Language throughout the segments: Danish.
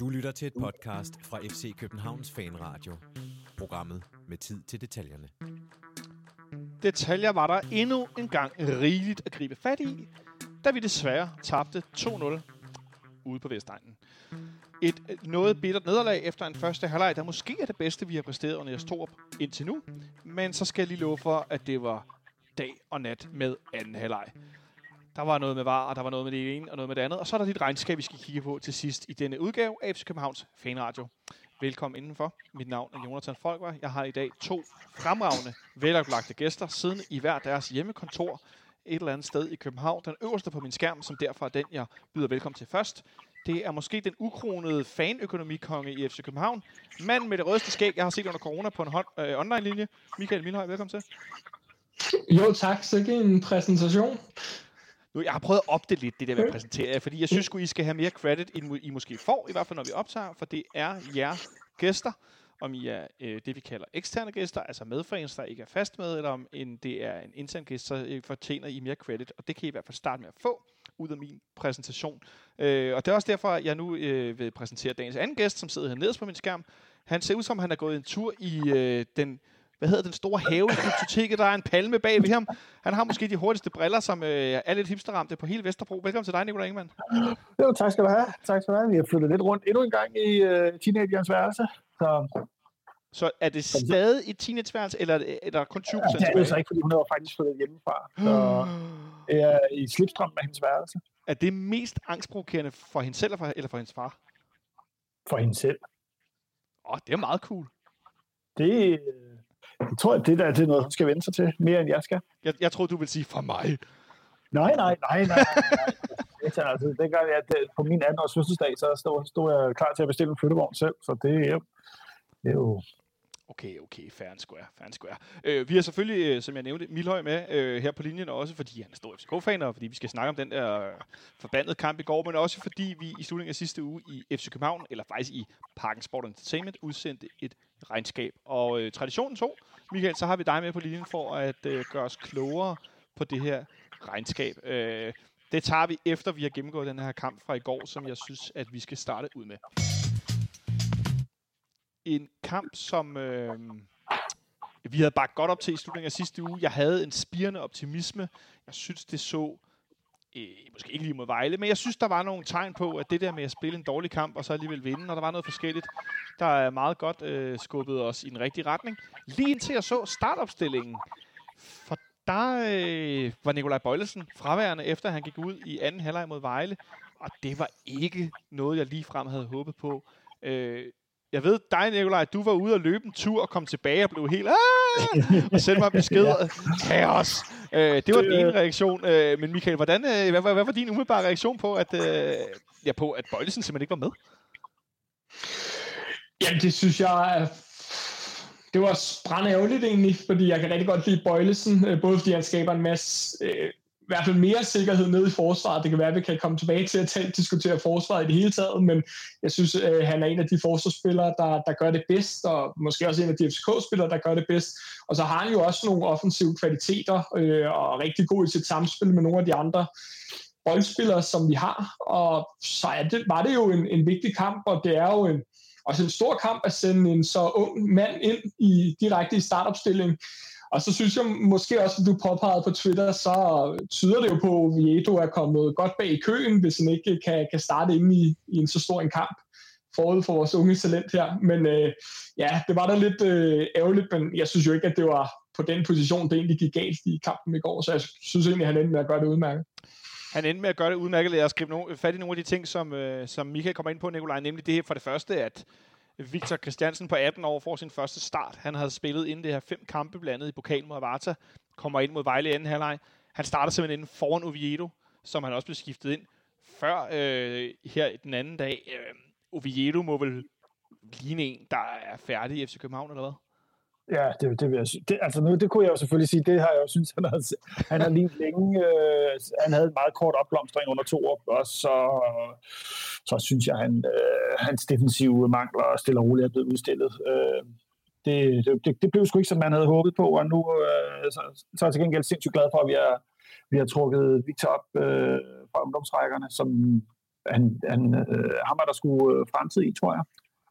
Du lytter til et podcast fra FC Københavns Fanradio. Programmet med tid til detaljerne. Detaljer var der endnu en gang rigeligt at gribe fat i, da vi desværre tabte 2-0 ude på Vestegnen. Et øh, noget bittert nederlag efter en første halvleg, der måske er det bedste, vi har præsteret under jeres Torup indtil nu. Men så skal jeg lige love for, at det var dag og nat med anden halvleg. Der var noget med VAR, og der var noget med det ene og noget med det andet. Og så er der dit regnskab, vi skal kigge på til sidst i denne udgave af FC Københavns Fanradio. Velkommen indenfor. Mit navn er Jonathan Folkvar. Jeg har i dag to fremragende, veloplagte gæster, siden i hver deres hjemmekontor et eller andet sted i København. Den øverste på min skærm, som derfor er den, jeg byder velkommen til først. Det er måske den ukronede fanøkonomikonge i FC København. Mand med det rødeste skæg, jeg har set under corona på en hånd, øh, online-linje. Michael Milhøj, velkommen til. Jo tak, så en præsentation. Nu, jeg har prøvet at opdele lidt det der med at præsentere, fordi jeg synes at I skal have mere credit, end I måske får, i hvert fald når vi optager, for det er jer gæster, om I er øh, det, vi kalder eksterne gæster, altså medfans, der ikke er fast med, eller om en, det er en intern gæst, så øh, fortjener I mere credit, og det kan I i hvert fald starte med at få ud af min præsentation. Øh, og det er også derfor, at jeg nu øh, vil præsentere dagens anden gæst, som sidder her nederst på min skærm. Han ser ud som, han er gået en tur i øh, den hvad hedder den store have i biblioteket, der er en palme bag ved ham. Han har måske de hurtigste briller, som øh, er lidt hipsterramte på hele Vesterbro. Velkommen til dig, Nicolai Ingemann. Jo, tak skal du have. Tak skal du have. Vi har flyttet lidt rundt endnu en gang i øh, teenagerens værelse. Så Så er det stadig et teenageværelse, eller er der kun 20 ja, det er så ikke, fordi hun er faktisk flyttet hjemmefra. Så er i slipstrøm af hendes værelse. Er det mest angstprovokerende for hende selv, eller for, eller for hendes far? For hende selv. Åh, oh, det er meget cool. Det, øh, jeg tror, at det der det er noget, hun skal vende sig til, mere end jeg skal. Jeg, jeg tror du vil sige for mig. Nej, nej, nej, nej. nej. altså, altså, det gør jeg, at det- på min 18-års fødselsdag, så stod, stod jeg klar til at bestille en flyttevogn selv, så det er jo, det er jo Okay, okay, fair and square, fair and square. Øh, vi har selvfølgelig, øh, som jeg nævnte, Milhøj med øh, her på linjen, også fordi han er stor FCK-fan, og fordi vi skal snakke om den der øh, forbandede kamp i går, men også fordi vi i slutningen af sidste uge i FC København, eller faktisk i Parken Sport Entertainment, udsendte et regnskab. Og øh, traditionen to, Michael, så har vi dig med på linjen for at øh, gøre os klogere på det her regnskab. Øh, det tager vi efter, vi har gennemgået den her kamp fra i går, som jeg synes, at vi skal starte ud med en kamp, som øh, vi havde bakket godt op til i slutningen af sidste uge. Jeg havde en spirende optimisme. Jeg synes, det så øh, måske ikke lige mod Vejle, men jeg synes, der var nogle tegn på, at det der med at spille en dårlig kamp, og så alligevel vinde, og der var noget forskelligt, der er meget godt øh, skubbet os i en rigtig retning. Lige indtil jeg så startopstillingen, for der øh, var Nikolaj Bøjlesen fraværende, efter han gik ud i anden halvleg mod Vejle, og det var ikke noget, jeg ligefrem havde håbet på. Øh, jeg ved, dig, Nikolaj, du var ude og løbe en tur og kom tilbage og blev helt... "Ah!" og sendte mig besked. Kaos! Øh, det var den ene reaktion. Øh, men Michael, hvordan, øh, hvad, hvad, hvad var din umiddelbare reaktion på, at, øh, ja, på, at Bøjlesen simpelthen ikke var med? Jamen, det synes jeg er... Det var brænde ærgerligt egentlig, fordi jeg kan rigtig godt lide Bøjlesen, øh, både fordi han skaber en masse, øh, i hvert fald mere sikkerhed nede i forsvaret. Det kan være, at vi kan komme tilbage til at tale, diskutere forsvaret i det hele taget, men jeg synes, øh, han er en af de forsvarsspillere, der, der gør det bedst, og måske også en af de FCK-spillere, der gør det bedst. Og så har han jo også nogle offensive kvaliteter, øh, og er rigtig god i sit samspil med nogle af de andre boldspillere, som vi har. Og så er det, var det jo en, en vigtig kamp, og det er jo en, også en stor kamp at sende en så ung mand ind i direkte i startopstilling. Og så synes jeg måske også, at du påpegede på Twitter, så tyder det jo på, at Viedo er kommet godt bag i køen, hvis han ikke kan, kan starte inde i, i en så stor en kamp forud for vores unge talent her. Men øh, ja, det var da lidt øh, ærgerligt, men jeg synes jo ikke, at det var på den position, det egentlig gik galt i kampen i går. Så jeg synes egentlig, at han endte med at gøre det udmærket. Han endte med at gøre det udmærket. Jeg os gribe no- fat i nogle af de ting, som, øh, som Michael kommer ind på, Nikolaj. Nemlig det her for det første, at Victor Christiansen på 18 år får sin første start. Han havde spillet inden det her fem kampe, blandet i pokalen mod Avarta. Kommer ind mod Vejle i anden halvleg. Han starter simpelthen inden foran Oviedo, som han også blev skiftet ind før øh, her den anden dag. Øh, Oviedo må vel ligne en, der er færdig i FC København, eller hvad? Ja, det, det vil jeg det, altså nu, det kunne jeg jo selvfølgelig sige, det har jeg jo synes, han har, han har lige længe, øh, han havde en meget kort opblomstring under to år, og så, så synes jeg, han, øh, hans defensive mangler stille og roligt er blevet udstillet. Øh, det, det, det, blev sgu ikke, som man havde håbet på, og nu øh, så, så er jeg til gengæld sindssygt glad for, at vi har, vi har trukket Victor op øh, fra ungdomsrækkerne, som han, han, øh, ham er der skulle øh, fremtid i, tror jeg.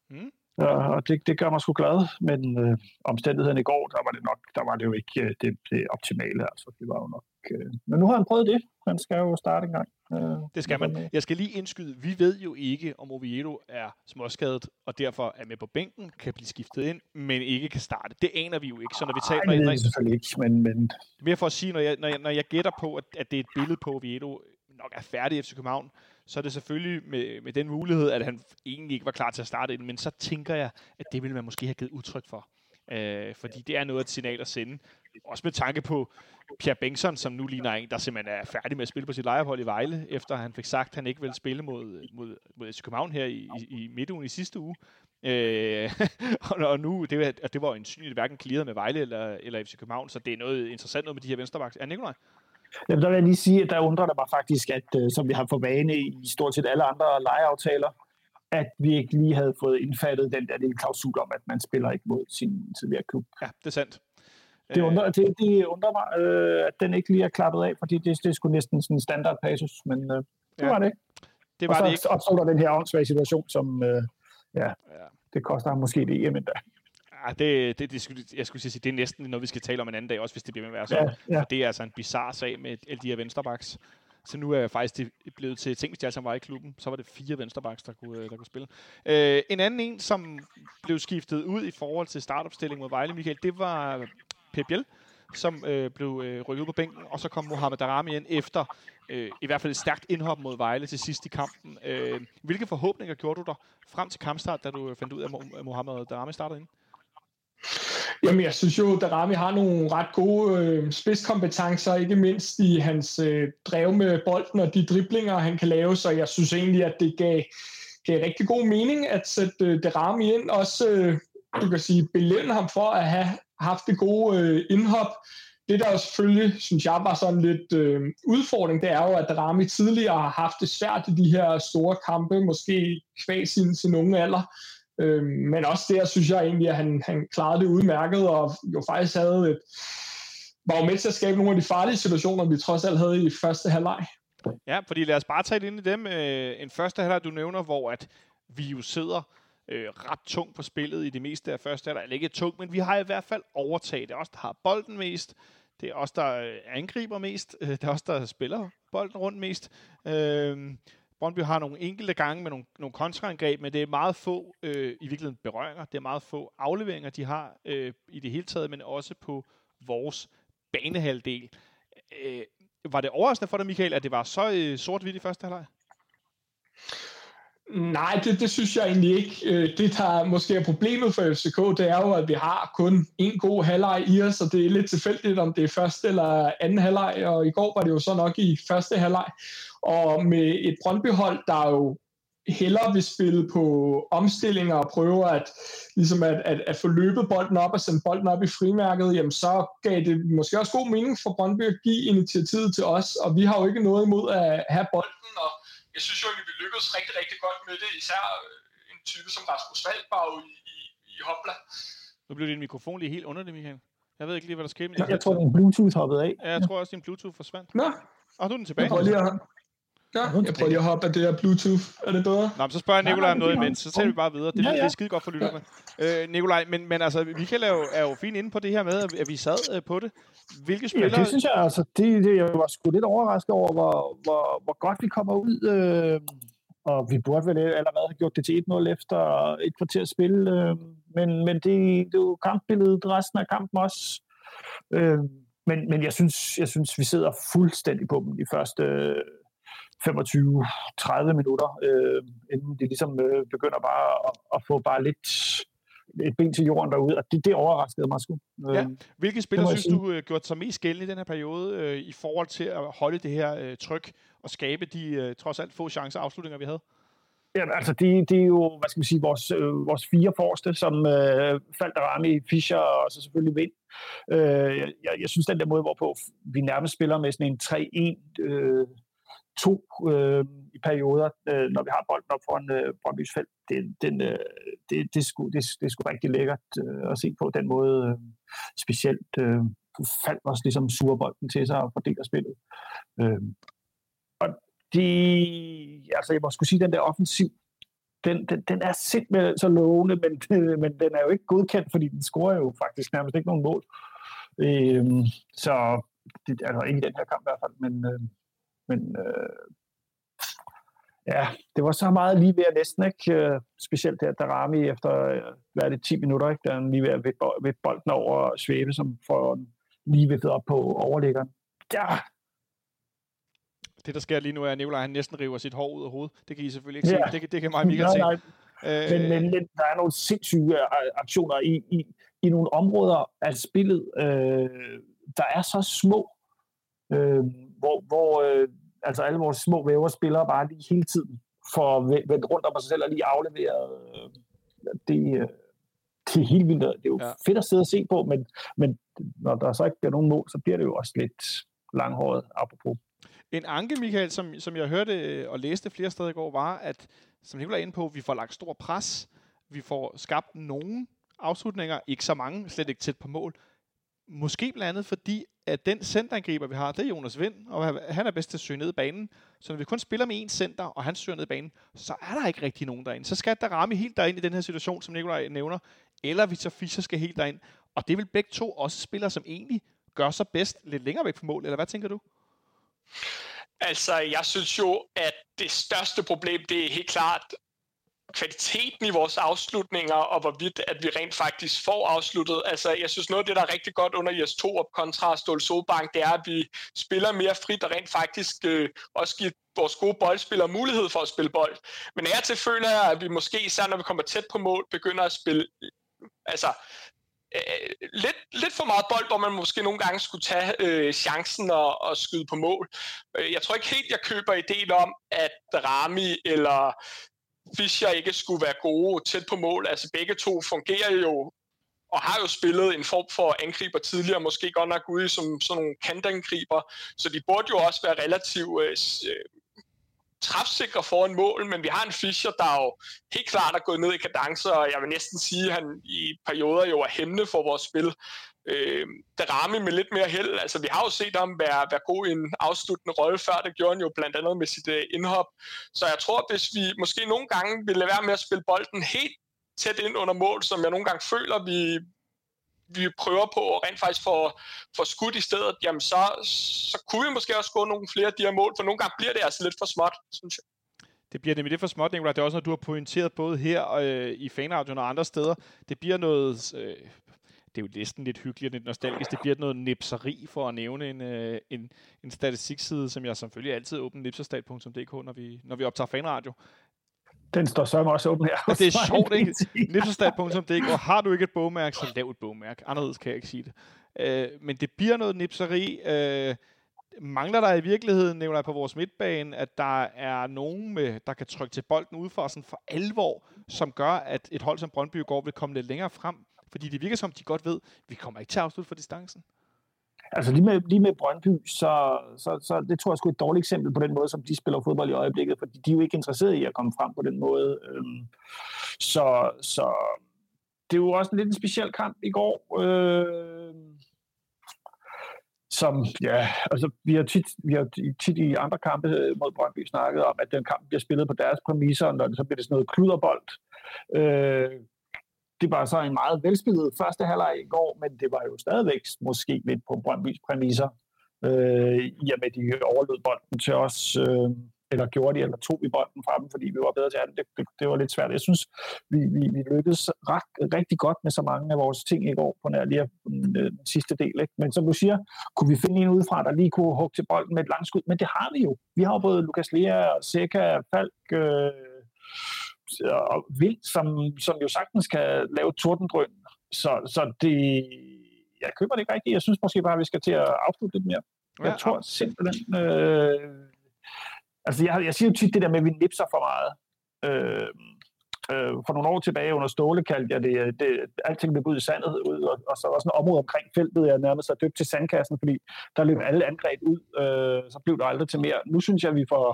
Mm. Og det, det gør mig sgu glad, men øh, omstændigheden i går, der var det nok, der var det jo ikke øh, det, det optimale. Altså, det var jo nok, øh, men nu har han prøvet det. Han skal jo starte en gang. Øh, det skal man. Jeg skal lige indskyde, vi ved jo ikke, om Oviedo er småskadet, og derfor er med på bænken, kan blive skiftet ind, men ikke kan starte. Det aner vi jo ikke, så når vi taler... Nej, det ved selvfølgelig ikke, men... men... Mere for at sige, når jeg, når jeg, når jeg gætter på, at, at det er et billede på Oviedo, nok er færdig i FC København, så er det selvfølgelig med, med den mulighed, at han egentlig ikke var klar til at starte ind, men så tænker jeg, at det ville man måske have givet udtryk for. Øh, fordi det er noget af et signal at sende. Også med tanke på Pierre Bengtsson, som nu ligner en, der simpelthen er færdig med at spille på sit lejehold i Vejle, efter han fik sagt, at han ikke ville spille mod, mod, mod FC København her i, i, i midtugen i sidste uge. Øh, og nu, det, det var jo synligt hverken clearet med Vejle eller, eller FC København, så det er noget interessant noget med de her venstrebaks. Er Nikolaj? Jamen, der vil jeg lige sige, at der undrer det mig faktisk, at øh, som vi har for vane i stort set alle andre lejeaftaler, at vi ikke lige havde fået indfattet den der lille klausul om, at man spiller ikke mod sin tidligere klub. Ja, det er sandt. Det undrer, det, det undrer mig, øh, at den ikke lige er klappet af, fordi det, det er sgu næsten sådan en standard passus, men øh, det ja. var det ikke. Det var og så det ikke. opstod der den her åndssvage situation, som øh, ja, ja, det koster ham måske det EM endda. Ja, det, det, det skulle, jeg skulle sige, det er næsten noget, vi skal tale om en anden dag, også hvis det bliver med at være sådan. Ja, ja. det er altså en bizarre sag med alle de her vensterbacks. Så nu er jeg faktisk blevet til, tænk hvis jeg var i klubben, så var det fire vensterbacks, der kunne, der kunne spille. Øh, en anden en, som blev skiftet ud i forhold til startopstilling mod Vejle, Michael, det var Per Biel, som øh, blev øh, rykket ud på bænken, og så kom Mohamed Darami ind efter øh, i hvert fald et stærkt indhop mod Vejle til sidst i kampen. Øh, hvilke forhåbninger gjorde du der frem til kampstart, da du fandt ud af, at Mohamed Darami startede ind? Jamen, jeg synes jo, at Darami har nogle ret gode øh, spidskompetencer, ikke mindst i hans øh, drev med bolden og de driblinger, han kan lave, så jeg synes egentlig, at det gav, gav rigtig god mening at sætte øh, Darami ind. Også, øh, du kan sige, belønne ham for at have haft det gode øh, indhop. Det, der jo selvfølgelig, synes jeg, var sådan lidt øh, udfordring, det er jo, at Darami tidligere har haft det svært i de her store kampe, måske kvæg sin, sin unge alder. Øh, men også der synes jeg egentlig, at han, han klarede det udmærket, og jo faktisk havde et, var jo med til at skabe nogle af de farlige situationer, vi trods alt havde i første halvleg. Ja, fordi lad os bare tage ind i dem. Øh, en første halvleg, du nævner, hvor at vi jo sidder øh, ret tungt på spillet i det meste af første halvleg. Eller ikke tungt, men vi har i hvert fald overtaget. Det er os, der har bolden mest. Det er os, der øh, angriber mest. Øh, det er os, der spiller bolden rundt mest. Øh, Brøndby har nogle enkelte gange med nogle, nogle kontraangreb, men det er meget få øh, i virkeligheden berøringer. Det er meget få afleveringer, de har øh, i det hele taget, men også på vores banehalvdel. Øh, var det overraskende for dig, Michael, at det var så øh, sort-hvidt i første halvleg? Nej, det, det synes jeg egentlig ikke. Øh, det, der måske er problemet for FCK, det er jo, at vi har kun en god halvleg i os, og det er lidt tilfældigt, om det er første eller anden halvleg, og i går var det jo så nok i første halvleg. Og med et Brøndby-hold, der jo hellere vil spille på omstillinger og prøve at, ligesom at, at, at få løbet bolden op og sende bolden op i frimærket, jamen så gav det måske også god mening for Brøndby at give initiativet til os, og vi har jo ikke noget imod at have bolden, og jeg synes jo at vi lykkedes rigtig, rigtig godt med det, især en type som Rasmus Valdbag i, i, i Hopla. Nu blev din mikrofon lige helt underlig, Michael. Jeg ved ikke lige, hvad der skete. Jeg, jeg tror, din Bluetooth hoppede af. Ja, jeg tror også, din Bluetooth forsvandt. Nå. Og nu er den tilbage. Jeg prøver lige at, Ja, jeg prøver lige at hoppe af det her Bluetooth. Er det bedre? Nå, men så spørger Nikolaj om noget imens, så tager vi bare videre. Det, ja, ja. det er skide godt for lytterne. Ja. Øh, Nikolaj, men, men altså, Michael er jo, er jo fint inde på det her med, at vi sad øh, på det. Hvilke spillere... Ja, det synes jeg, altså, det, det, jeg var sgu lidt overrasket over, hvor, hvor, hvor godt vi kommer ud. Øh, og vi burde vel allerede have gjort det til 1-0 efter et kvarter spil. Øh, men, men det, det er jo kampbilledet resten af kampen også. Øh, men, men jeg synes, jeg synes, vi sidder fuldstændig på dem de første 25-30 minutter, øh, inden de ligesom øh, begynder bare at, at få bare lidt et ben til jorden derude, og det, det overraskede mig sgu. Ja. Hvilke spillere synes du uh, gjort sig mest gældende i den her periode uh, i forhold til at holde det her uh, tryk og skabe de uh, trods alt få chancer afslutninger, vi havde? Ja, altså det, det er jo, hvad skal man sige, vores, øh, vores fire forreste, som øh, Falderami, Fischer og så selvfølgelig Vind. Øh, jeg, jeg synes, den der måde, hvorpå vi nærmest spiller med sådan en 3-1 øh, to øh, i perioder, øh, når vi har bolden op foran øh, Brøndby's felt. Det, den, øh, det, det, skulle, det, det skulle sgu rigtig lækkert øh, at se på den måde. Øh, specielt øh, faldt også ligesom surbolden til sig og fordeler spillet. Øh, og de, altså jeg må skulle sige, den der offensiv, den, den, den er simpelthen så lovende, men, øh, men den er jo ikke godkendt, fordi den scorer jo faktisk nærmest ikke nogen mål. Øh, så det, altså ikke i den her kamp i hvert fald, men, øh, men øh, ja, det var så meget lige ved at næsten, ikke? Øh, specielt der Darami efter, øh, hvad er det, 10 minutter, ikke? Der er lige ved at ved bolden over svæve, som får lige ved op på overlæggeren. Ja, det, der sker lige nu, er, at Nicolaj han næsten river sit hår ud af hovedet. Det kan I selvfølgelig ikke ja. se. Det, det kan mig Michael se. Nej. Øh, men, men, men der er nogle sindssyge øh, aktioner i, i, i nogle områder af spillet, øh, der er så små, øh, hvor, hvor øh, altså alle vores små væver spiller bare lige hele tiden for at vende rundt om sig selv og lige aflevere. Øh, det, øh, det er helt vildt. Det er jo ja. fedt at sidde og se på, men, men når der så ikke bliver nogen mål, så bliver det jo også lidt langhåret, apropos. En anke, Michael, som, som jeg hørte øh, og læste flere steder i går, var, at, som Nicolai er inde på, vi får lagt stor pres. Vi får skabt nogle afslutninger, ikke så mange, slet ikke tæt på mål. Måske blandt andet fordi, at den centerangriber, vi har, det er Jonas Vind, og han er bedst til at søge ned i banen. Så når vi kun spiller med én center, og han søger ned i banen, så er der ikke rigtig nogen derinde. Så skal der ramme helt derind i den her situation, som Nikolaj nævner, eller vi så Fischer skal helt derind. Og det vil begge to også spillere, som egentlig gør sig bedst lidt længere væk fra mål, eller hvad tænker du? Altså, jeg synes jo, at det største problem, det er helt klart kvaliteten i vores afslutninger, og hvorvidt at vi rent faktisk får afsluttet. Altså, jeg synes noget af det, der er rigtig godt under IS 2 op kontra Ståle Solbank, det er, at vi spiller mere frit og rent faktisk øh, også giver vores gode boldspillere mulighed for at spille bold. Men jeg til føler jeg, at vi måske, især når vi kommer tæt på mål, begynder at spille altså, øh, lidt, lidt for meget bold, hvor man måske nogle gange skulle tage øh, chancen og, og skyde på mål. Øh, jeg tror ikke helt, jeg køber ideen om, at Rami eller Fischer ikke skulle være gode tæt på mål. Altså begge to fungerer jo og har jo spillet en form for angriber tidligere, måske godt nok ude som sådan nogle kantangriber, så de burde jo også være relativt øh, øh, træfsikre foran mål, men vi har en Fischer, der jo helt klart er gået ned i kadencer, og jeg vil næsten sige, at han i perioder jo er hæmmende for vores spil. Øh, Darami med lidt mere held, altså vi har jo set ham være, være god i en afsluttende rolle før, det gjorde han jo blandt andet med sit øh, indhop. Så jeg tror, hvis vi måske nogle gange vil lade være med at spille bolden helt tæt ind under mål, som jeg nogle gange føler, vi, vi prøver på at rent faktisk få, få skudt i stedet, jamen så, så kunne vi måske også gå nogle flere af de her mål, for nogle gange bliver det altså lidt for småt, synes jeg. Det bliver nemlig lidt for småt, Nicolaj. Det er også noget, du har pointeret både her og øh, i fanradioen og andre steder. Det bliver noget... Øh, det er jo næsten lidt hyggeligt og lidt nostalgisk. Det bliver noget nipseri for at nævne en, øh, en, en statistikside, som jeg selvfølgelig altid åbner nipserstat.dk, når vi, når vi optager fanradio. Den står så også åben her. Og det er sjovt, ikke? Nipsestat.dk. Har du ikke et bogmærke, så lav et bogmærke. Anderledes kan jeg ikke sige det. Øh, men det bliver noget nipseri. Øh, mangler der i virkeligheden, nævner jeg på vores midtbane, at der er nogen, med, der kan trykke til bolden ud for, sådan for alvor, som gør, at et hold som Brøndby går vil komme lidt længere frem? Fordi det virker som, de godt ved, vi kommer ikke til at afslutte for distancen. Altså lige med, lige med Brøndby, så, så, så det tror jeg sgu et dårligt eksempel på den måde, som de spiller fodbold i øjeblikket, fordi de er jo ikke interesserede i at komme frem på den måde. Øhm, så, så det er jo også en lidt en speciel kamp i går. Øh, som, ja, altså vi har, tit, vi har tit i andre kampe øh, mod Brøndby snakket om, at den kamp bliver spillet på deres præmisser, og når det så bliver det sådan noget kluderbold. Øh, det var så en meget velspillet første halvleg i går, men det var jo stadigvæk måske lidt på Brøndbys præmisser, øh, i og med de overlod bolden til os, øh, eller gjorde de, eller tog vi bolden fra dem, fordi vi var bedre til det. Det, det, det var lidt svært. Jeg synes, vi, vi, vi lykkedes ret, rigtig godt med så mange af vores ting i går på nær lige den, øh, den sidste del. Ikke? Men som du siger, kunne vi finde en udefra, der lige kunne hugge til bolden med et langskud, men det har vi jo. Vi har jo både Lukas Lea, Seca, Falk, øh, og vildt, som, som jo sagtens kan lave tordendrøn. Så, så det, jeg køber det ikke rigtigt. Jeg synes måske bare, at vi skal til at afslutte lidt mere. Jeg ja, tror simpelthen... Øh, altså, jeg, jeg siger jo tit det der med, at vi nipser for meget. Øh, øh, for nogle år tilbage under Ståle kaldte jeg det, det alting blev ud i sandet ud, og, og så var sådan et område omkring feltet, jeg nærmest så døbt til sandkassen, fordi der løb alle angreb ud, øh, så blev der aldrig til mere. Nu synes jeg, at vi får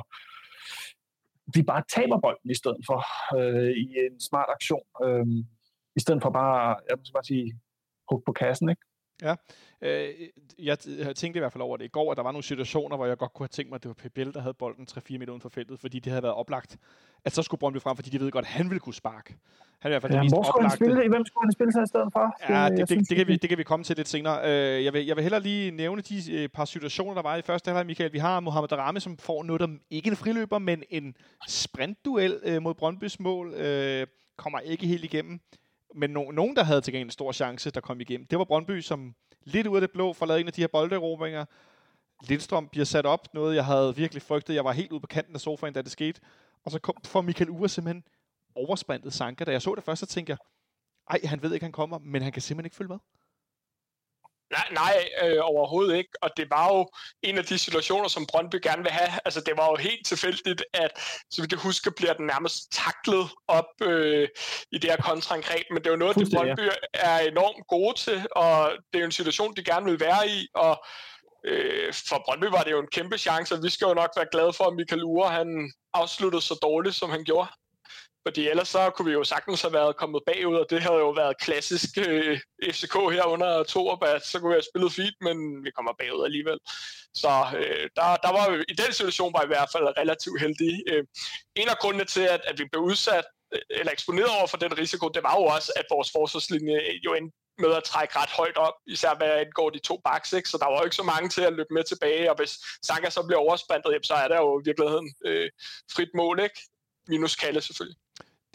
vi bare taber bolden i stedet for øh, i en smart aktion. Øh, I stedet for bare, jeg skal bare sige, hug på kassen, ikke? Ja, øh, jeg, tænkte i hvert fald over det i går, at der var nogle situationer, hvor jeg godt kunne have tænkt mig, at det var PBL, der havde bolden 3-4 meter uden for feltet, fordi det havde været oplagt, at så skulle Brøndby frem, fordi de ved godt, at han ville kunne sparke. Han er i hvert fald Ja, det mest skulle han oplagte. spille? Hvem skulle han spille sig i stedet for? Ja, det, det, synes, det, kan vi, det kan vi komme til lidt senere. Øh, jeg, vil, jeg vil hellere lige nævne de øh, par situationer, der var i første halvleg, Michael. Vi har Mohamed Darame, som får noget, der ikke en friløber, men en sprintduel mod Brøndbys mål. Kommer ikke helt igennem. Men no, nogen, der havde til gengæld en stor chance, der kom igennem, det var Brøndby, som lidt ud af det blå får lavet en af de her bolderobringer. Lindstrøm bliver sat op, noget jeg havde virkelig frygtet. Jeg var helt ude på kanten af sofaen, da det skete. Og så kom, for Michael Ure simpelthen oversprintet Sanka. Da jeg så det først, så tænkte jeg, ej, han ved ikke, han kommer, men han kan simpelthen ikke følge med. Nej, nej øh, overhovedet ikke. Og det var jo en af de situationer, som Brøndby gerne vil have. Altså, det var jo helt tilfældigt, at, så vidt jeg husker, bliver den nærmest taklet op øh, i det her kontraangreb. Men det er jo noget, det Brøndby er enormt gode til, og det er jo en situation, de gerne vil være i. Og øh, for Brøndby var det jo en kæmpe chance, og vi skal jo nok være glade for, at Michael Ure, han afsluttede så dårligt, som han gjorde. Fordi ellers så kunne vi jo sagtens have været kommet bagud, og det havde jo været klassisk øh, FCK her under Torup, at så kunne vi have spillet fint, men vi kommer bagud alligevel. Så øh, der, der var i den situation var i hvert fald relativt heldige. Øh, en af grundene til, at, at vi blev udsat, øh, eller eksponeret over for den risiko, det var jo også, at vores forsvarslinje jo endte med at trække ret højt op, især hvad angår de to backs, ikke? så der var jo ikke så mange til at løbe med tilbage, og hvis Sanka så bliver oversprintet, så er der jo i virkeligheden øh, frit mål, ikke? minus Kalle selvfølgelig.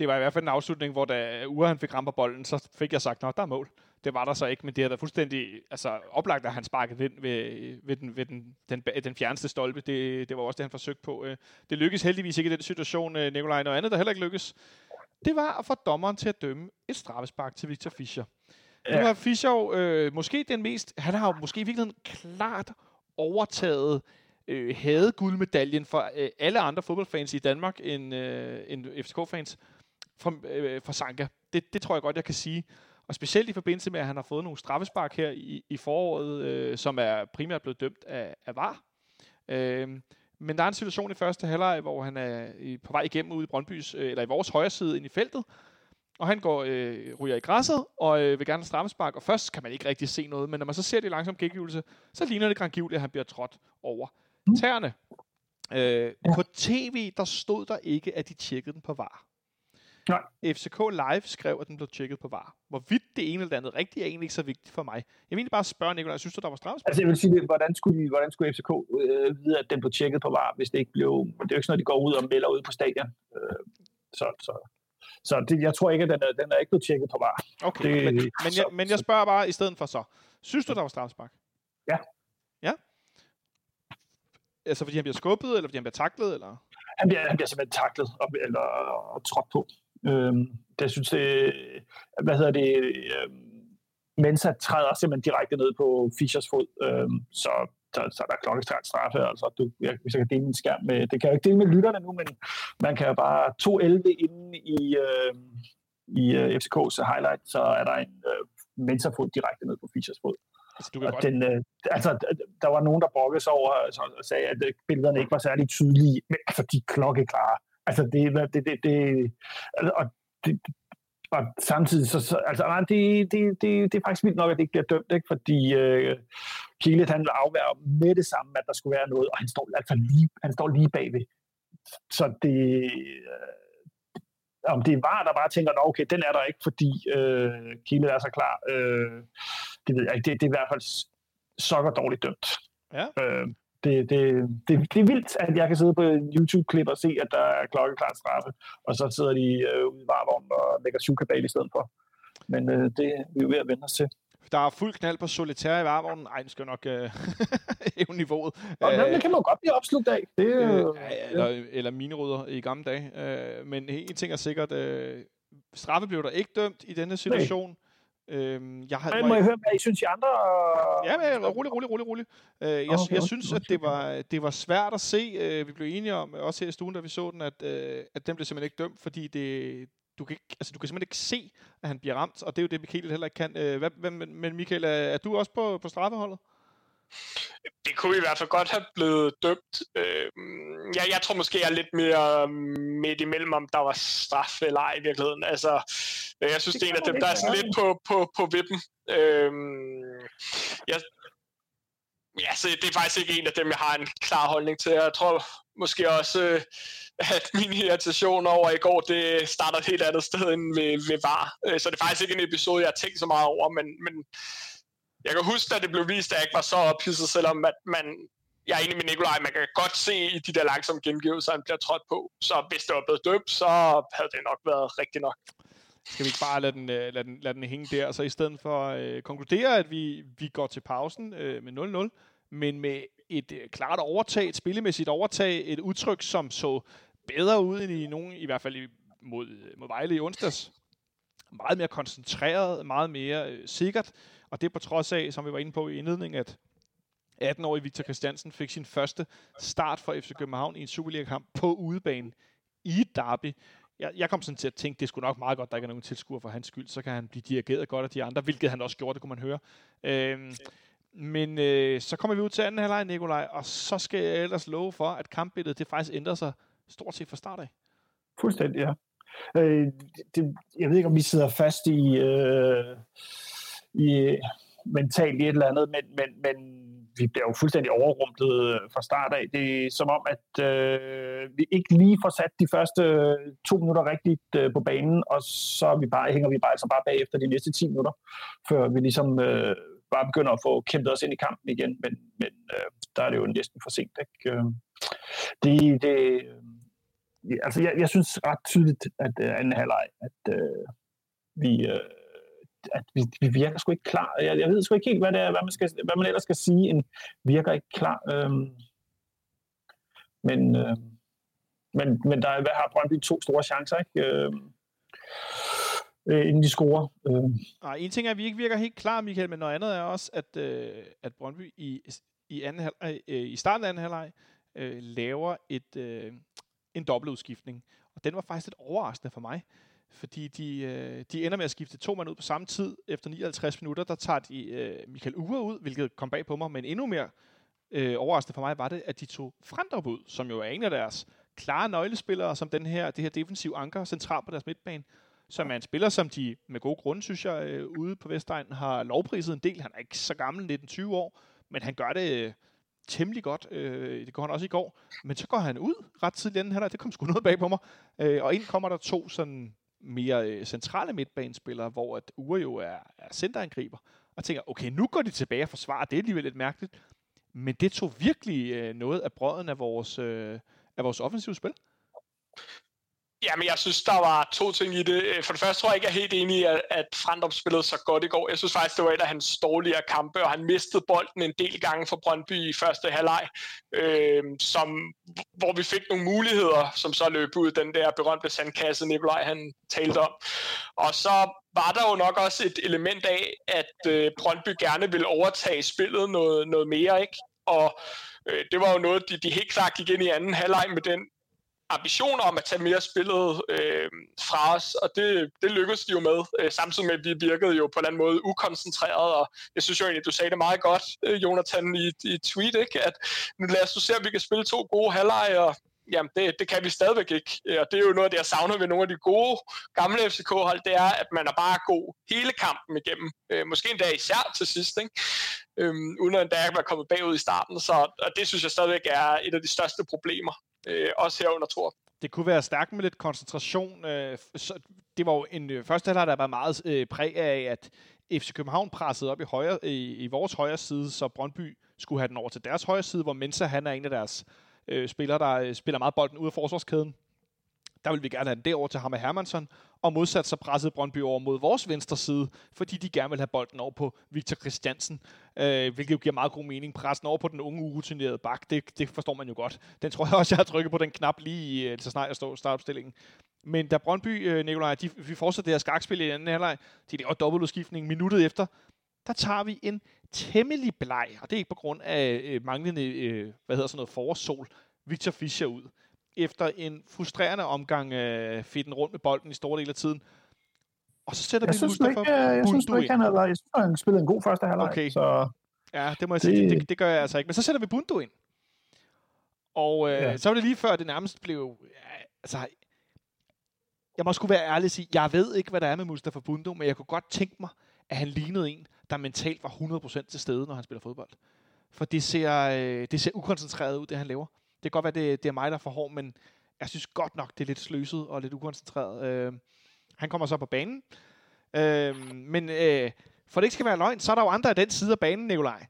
Det var i hvert fald en afslutning, hvor da Ure han fik ramt på bolden, så fik jeg sagt, at der er mål. Det var der så ikke, men det havde været fuldstændig altså, oplagt, at han sparkede ind ved, ved, den, ved den, den, den fjerneste stolpe. Det, det var også det, han forsøgte på. Øh, Det lykkedes heldigvis ikke i den situation, øh, Nikolaj. Noget andet, der heller ikke lykkedes, det var at få dommeren til at dømme et straffespark til Victor Fischer. Ja. Nu har Fischer jo, øh, måske den mest, han har jo måske i virkeligheden klart overtaget øh, havde guldmedaljen for øh, alle andre fodboldfans i Danmark end, øh, end FCK-fans fra, øh, fra Sanka. Det, det tror jeg godt, jeg kan sige. Og specielt i forbindelse med, at han har fået nogle straffespark her i, i foråret, øh, som er primært blevet dømt af, af VAR. Øh, men der er en situation i første halvleg, hvor han er på vej igennem ude i Brøndbys, øh, eller i vores højre side ind i feltet, og han går øh, ryger i græsset, og øh, vil gerne straffespark, og først kan man ikke rigtig se noget, men når man så ser det langsomt gengivelse, så ligner det grangivligt, at han bliver trådt over tæerne. Øh. På tv, der stod der ikke, at de tjekkede den på VAR. Nej. FCK Live skrev, at den blev tjekket på VAR. Hvorvidt det ene eller det andet rigtigt, er egentlig ikke så vigtigt for mig. Jeg vil egentlig bare spørge, Nicolaj, synes du, der var straffespark? Altså jeg vil sige, hvordan skulle, hvordan skulle FCK øh, vide, at den blev tjekket på VAR, hvis det ikke blev... Det er jo ikke sådan, at de går ud og melder ud på stadion. Øh, så så, så det, jeg tror ikke, at den er, den er ikke blevet tjekket på VAR. Okay, det- men, men, jeg, så- men jeg spørger bare i stedet for så. Synes du, der var straffespark? Ja. Ja? Altså fordi han bliver skubbet, eller fordi han bliver taklet, eller? Han bliver, han bliver simpelthen taklet og, eller, og trådt på. Øhm, det synes det, hvad hedder det, øhm, Mensa træder simpelthen direkte ned på Fischers fod, øhm, så, så, så der er klokkestræt straffe. Altså, du, jeg, hvis jeg kan dele min skærm med, det kan jeg jo ikke dele med lytterne nu, men man kan jo bare 2.11 inde i, øh, i øh, FCK's highlight, så er der en øh, Mensa-fod direkte ned på Fischers fod. Altså, du kan Og godt... den, øh, altså, der var nogen, der brokkede sig over altså, og sagde, at øh, billederne ikke var særlig tydelige, men altså, de er klokkeklare. Altså, det, det, det, det, altså, og, det, og samtidig, så, så altså, nej, det, det, det, det er faktisk vildt nok, at det ikke bliver dømt, ikke? fordi øh, Kielet, han afværger med det samme, at der skulle være noget, og han står, altså lige, han står lige bagved. Så det, øh, om det er var, der bare tænker, at okay, den er der ikke, fordi øh, Kielet er så klar. Øh, det ved jeg ikke. Det, det er i hvert fald sokker dårligt dømt. Ja. Øh, det, det, det, det er vildt, at jeg kan sidde på en YouTube-klip og se, at der er klokkeklart straffe, og så sidder de øh, ude i varvognen og lægger syvkabal i stedet for. Men øh, det er vi jo ved at vende os til. Der er fuld knald på solitær i varvognen. Ej, den skal nok øh, hæve niveauet. Og Øh, det kan man jo godt blive opslugt af. Det, øh, øh, ja, eller, eller miniruder i gamle dage. Øh, men en ting er sikkert, øh, straffe blev der ikke dømt i denne situation. Øh, jeg har, men må jeg høre, hvad I synes, I andre? Ja, men rolig, rolig, rolig, rolig. Øh, jeg, Okay, okay, jeg synes, at det var, det var svært at se. Øh, vi blev enige om, også her i stuen, da vi så den, at, øh, at den blev simpelthen ikke dømt, fordi det, du, kan ikke, altså, du kan simpelthen ikke se, at han bliver ramt, og det er jo det, Michael heller ikke kan. Øh, hvad, hvad, men men Michael, er, er du også på, på straffeholdet? Det kunne i hvert fald godt have blevet dømt. Øh, jeg, jeg tror måske, jeg er lidt mere midt imellem, om der var straf eller ej i virkeligheden. Altså, jeg synes, Det det, er en af dem, der er sådan lidt på, på, på vippen. Øh, jeg, ja, så det er faktisk ikke en af dem, jeg har en klar holdning til. Jeg tror måske også, øh, at min irritation over i går, det starter et helt andet sted end ved, ved VAR. Øh, så det er faktisk ikke en episode, jeg har tænkt så meget over, men, men jeg kan huske, at det blev vist, at jeg ikke var så ophidset, selvom at man, jeg er enig med Nikolaj, man kan godt se i de der langsomme gengivelser, han bliver trådt på. Så hvis det var blevet døbt, så havde det nok været rigtigt nok. Skal vi ikke bare lade den, øh, lade den, lade den hænge der, så i stedet for at øh, konkludere, at vi, vi går til pausen øh, med 0-0, men med et øh, klart overtag, et spillemæssigt overtag, et udtryk, som så bedre ud end i nogen, i hvert fald i, mod, mod Vejle i onsdags. Meget mere koncentreret, meget mere øh, sikkert, og det er på trods af, som vi var inde på i indledningen, at 18-årige Victor Christiansen fik sin første start for FC København i en Superliga-kamp på udebane i Derby. Jeg, jeg kom sådan til at tænke, det skulle nok meget godt, at der ikke er nogen tilskuer for hans skyld. Så kan han blive dirigeret godt af de andre, hvilket han også gjorde, det kunne man høre. Øhm, men øh, så kommer vi ud til anden halvleg, Nikolaj, og så skal jeg ellers love for, at kampbilledet det faktisk ændrer sig stort set fra start af. Fuldstændig, ja. Øh, det, jeg ved ikke, om vi sidder fast i, øh, i mentalt i et eller andet, men, men, men vi bliver jo fuldstændig overrumplet øh, fra start af. Det er som om, at øh, vi ikke lige får sat de første øh, to minutter rigtigt øh, på banen, og så vi bare, hænger vi bare, altså bare bagefter de næste 10 minutter, før vi ligesom øh, bare begynder at få kæmpet os ind i kampen igen. Men, men øh, der er det jo næsten for sent. Ikke? Øh, det, det, øh, altså jeg, jeg synes ret tydeligt, at øh, anden halvleg, at øh, vi... Øh, at vi, vi virker sgu ikke klar. Jeg, jeg ved sgu ikke helt, hvad, det er, hvad, man skal, hvad man ellers skal sige, en virker ikke klar. Øhm, men, øh, men, men der hvad har Brøndby to store chancer, ikke? Øhm, øh, inden de scorer. Øh. Nej, en ting er, at vi ikke virker helt klar, Michael, men noget andet er også, at, øh, at Brøndby i, i, anden halv, øh, øh, i starten af anden halvleg øh, laver et, øh, en dobbeltudskiftning. Og den var faktisk lidt overraskende for mig fordi de, øh, de ender med at skifte to mand ud på samme tid. Efter 59 minutter, der tager de øh, Michael Ure ud, hvilket kom bag på mig, men endnu mere øh, overraskende for mig var det, at de tog Frandrup ud, som jo er en af deres klare nøglespillere, som den her, det her defensive anker centralt på deres midtbane, som er en spiller, som de med gode grunde, synes jeg, øh, ude på Vestegn har lovpriset en del. Han er ikke så gammel, 19-20 år, men han gør det øh, temmelig godt. Øh, det går han også i går. Men så går han ud ret tidligt inden her, det kom sgu noget bag på mig. Øh, og ind kommer der to sådan mere øh, centrale midtbanespillere, hvor at Ure jo er, er centerangriber, og tænker, okay, nu går de tilbage og forsvarer, det er alligevel lidt mærkeligt. Men det tog virkelig øh, noget af brøden af vores, øh, af vores offensive spil. Jamen, jeg synes, der var to ting i det. Øh, for det første tror jeg ikke, jeg er helt enig i, at, at Frandrup spillede så godt i går. Jeg synes faktisk, det var et af hans dårligere kampe, og han mistede bolden en del gange for Brøndby i første halvleg, øh, som, hvor vi fik nogle muligheder, som så løb ud den der berømte sandkasse, Nikolaj han talte om. Og så var der jo nok også et element af, at øh, Brøndby gerne ville overtage spillet noget, noget mere, ikke? Og øh, det var jo noget, de, de helt klart gik ind i anden halvleg med den ambitioner om at tage mere spillet øh, fra os, og det, det lykkedes de jo med, øh, samtidig med, at vi virkede jo på en eller anden måde ukoncentreret, og jeg synes jo egentlig, du sagde det meget godt, øh, Jonathan, i, i tweet, ikke? at nu lad os se, om vi kan spille to gode halvleje, og jamen det, det kan vi stadigvæk ikke. Øh, og det er jo noget af det, jeg savner ved nogle af de gode gamle FCK-hold, det er, at man er bare god hele kampen igennem. Øh, måske endda især til sidst, ikke? Øhm, uden at endda være kommet bagud i starten. Så, og det synes jeg stadigvæk er et af de største problemer øh, også her under Thor. Det kunne være stærkt med lidt koncentration. Øh, så det var jo en øh, første halvleg, der var meget øh, præg af, at FC København pressede op i, højre, i, i vores højre side, så Brøndby skulle have den over til deres højre side, hvor Mensa han er en af deres øh, spillere, der øh, spiller meget bolden ud af forsvarskæden. Der vil vi gerne have den derover til ham og Hermansson, og modsat så pressede Brøndby over mod vores venstre side, fordi de gerne vil have bolden over på Victor Christiansen, øh, hvilket jo giver meget god mening. Pressen over på den unge, urutinerede bak, det, det forstår man jo godt. Den tror jeg også, jeg har trykket på den knap lige, øh, så snart jeg står startopstillingen. Men da Brøndby, øh, Nikolaj, de, vi fortsætter det her skakspil i anden halvleg, de laver dobbeltudskiftning minuttet efter, der tager vi en temmelig bleg, og det er ikke på grund af øh, manglende, øh, hvad hedder sådan noget, forårssol, Victor Fischer ud efter en frustrerende omgang øh, fedten rundt med bolden i store del af tiden. Og så sætter jeg vi synes Mustafa ikke, Jeg synes ikke, han, havde, jeg synes, han spillede en god første halvleg. Okay. Så ja, det må jeg det... sige. Det, det, gør jeg altså ikke. Men så sætter vi Bundu ind. Og øh, ja. så var det lige før, det nærmest blev... Ja, altså, jeg må sgu være ærlig og sige, jeg ved ikke, hvad der er med Mustafa Bundu, men jeg kunne godt tænke mig, at han lignede en, der mentalt var 100% til stede, når han spiller fodbold. For det ser, øh, det ser ukoncentreret ud, det han laver. Det kan godt være, det, det er mig, der er for hård, men jeg synes godt nok, det er lidt sløset og lidt ukoncentreret. Øh, han kommer så på banen. Øh, men øh, for det ikke skal være løgn, så er der jo andre af den side af banen, Nikolaj,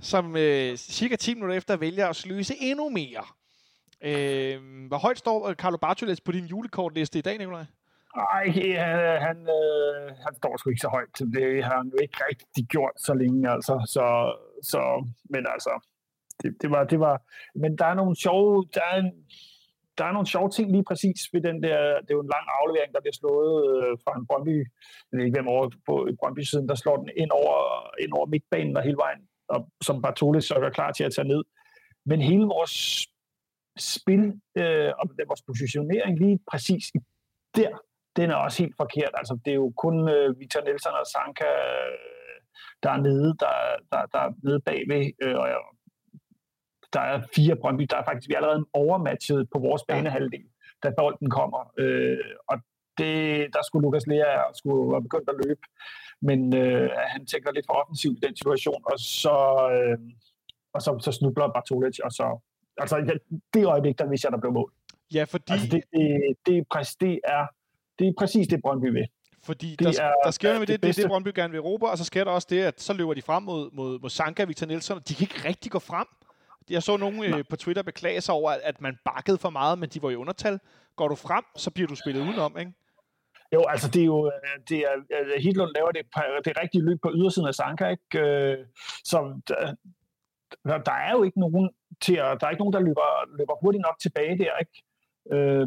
som øh, cirka 10 minutter efter vælger at sløse endnu mere. Øh, hvor højt står øh, Carlo Bartoles på din julekortliste i dag, Nikolaj? Nej, han, øh, han, øh, han står sgu ikke så højt. Det har han jo ikke rigtig gjort så længe, altså. Så, så men altså, det, det, var, det var... Men der er nogle sjove... Der er, en, der er nogle sjove ting lige præcis ved den der... Det er jo en lang aflevering, der bliver slået øh, fra en Brøndby... Jeg ved ikke, hvem over på Brøndby-siden, der slår den ind over, ind over midtbanen og hele vejen, og som Bartoles så er klar til at tage ned. Men hele vores spil øh, og vores positionering lige præcis der, den er også helt forkert. Altså, det er jo kun øh, Victor Nelson og Sanka, øh, der er nede, der, der, der er nede bagved, øh, og der er fire Brøndby, der er faktisk vi er allerede overmatchet på vores banehalvdel, da bolden kommer. Øh, og det, der skulle Lukas Lea skulle have begyndt at løbe, men øh, han tænker lidt for offensivt i den situation, og så, øh, og så, så snubler Bartolic, og så altså det øjeblik, der vidste jeg, der blev mål. Ja, fordi... Altså, det, det, det, det, er, det er præcis det, Brøndby vil. Fordi det der, er, der sker med det, det, det, det Brøndby gerne vil Europa, og så sker der også det, at så løber de frem mod, mod, mod Sanka og Victor Nielsen, og de kan ikke rigtig gå frem. Jeg så nogen øh, på Twitter beklage sig over, at man bakkede for meget, men de var i undertal. Går du frem, så bliver du spillet udenom, ikke? Jo, altså det er jo, øh, det er, øh, Hitlund laver det, det rigtige løb på ydersiden af Sanka, ikke? Øh, så der, der er jo ikke nogen til at, der er ikke nogen, der løber, løber hurtigt nok tilbage der, ikke? Øh,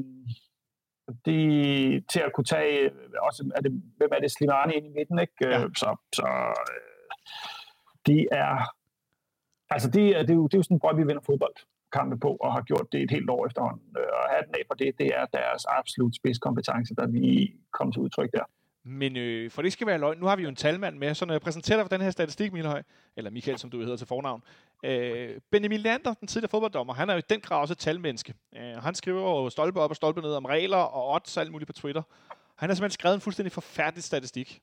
det, til at kunne tage, også, er det, hvem er det, Slimani ind i midten, ikke? Ja. Så, så det er, altså det, det, er jo, det er jo sådan, Brøndby vinder fodboldkampe på, og har gjort det et helt år efterhånden. Øh, og den af for det, det er deres absolut spidskompetence, der lige kom til udtryk der. Men øh, for det skal være løgn, nu har vi jo en talmand med, så når jeg præsenterer dig for den her statistik, Milhøj, eller Michael, som du hedder til fornavn, øh, Benjamin Lander, den tidligere fodbolddommer, han er jo i den grad også et talmenneske. Øh, han skriver jo stolpe op og stolpe ned om regler og odds og alt muligt på Twitter. Han har simpelthen skrevet en fuldstændig forfærdelig statistik.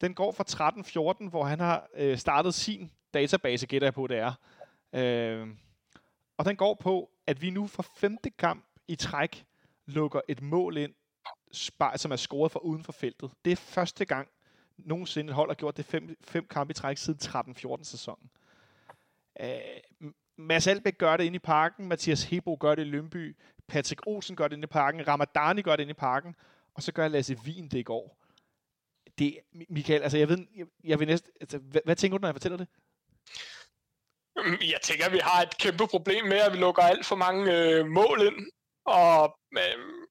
Den går fra 13-14, hvor han har øh, startet sin database, gætter jeg på, det er. Øh, og den går på, at vi nu for femte kamp i træk lukker et mål ind som er scoret fra uden for feltet. Det er første gang nogensinde et hold har gjort det fem, fem kampe i træk siden 13-14 sæsonen. Øh, Mads Albeck gør det inde i parken, Mathias Hebo gør det i Lønby, Patrick Olsen gør det inde i parken, Ramadani gør det inde i parken, og så gør Lasse Wien det i går. Det, Michael, altså jeg ved, jeg, jeg vil næste, altså, hvad, hvad tænker du, når jeg fortæller det? Mm, jeg tænker, at vi har et kæmpe problem med, at vi lukker alt for mange øh, mål ind, og øh,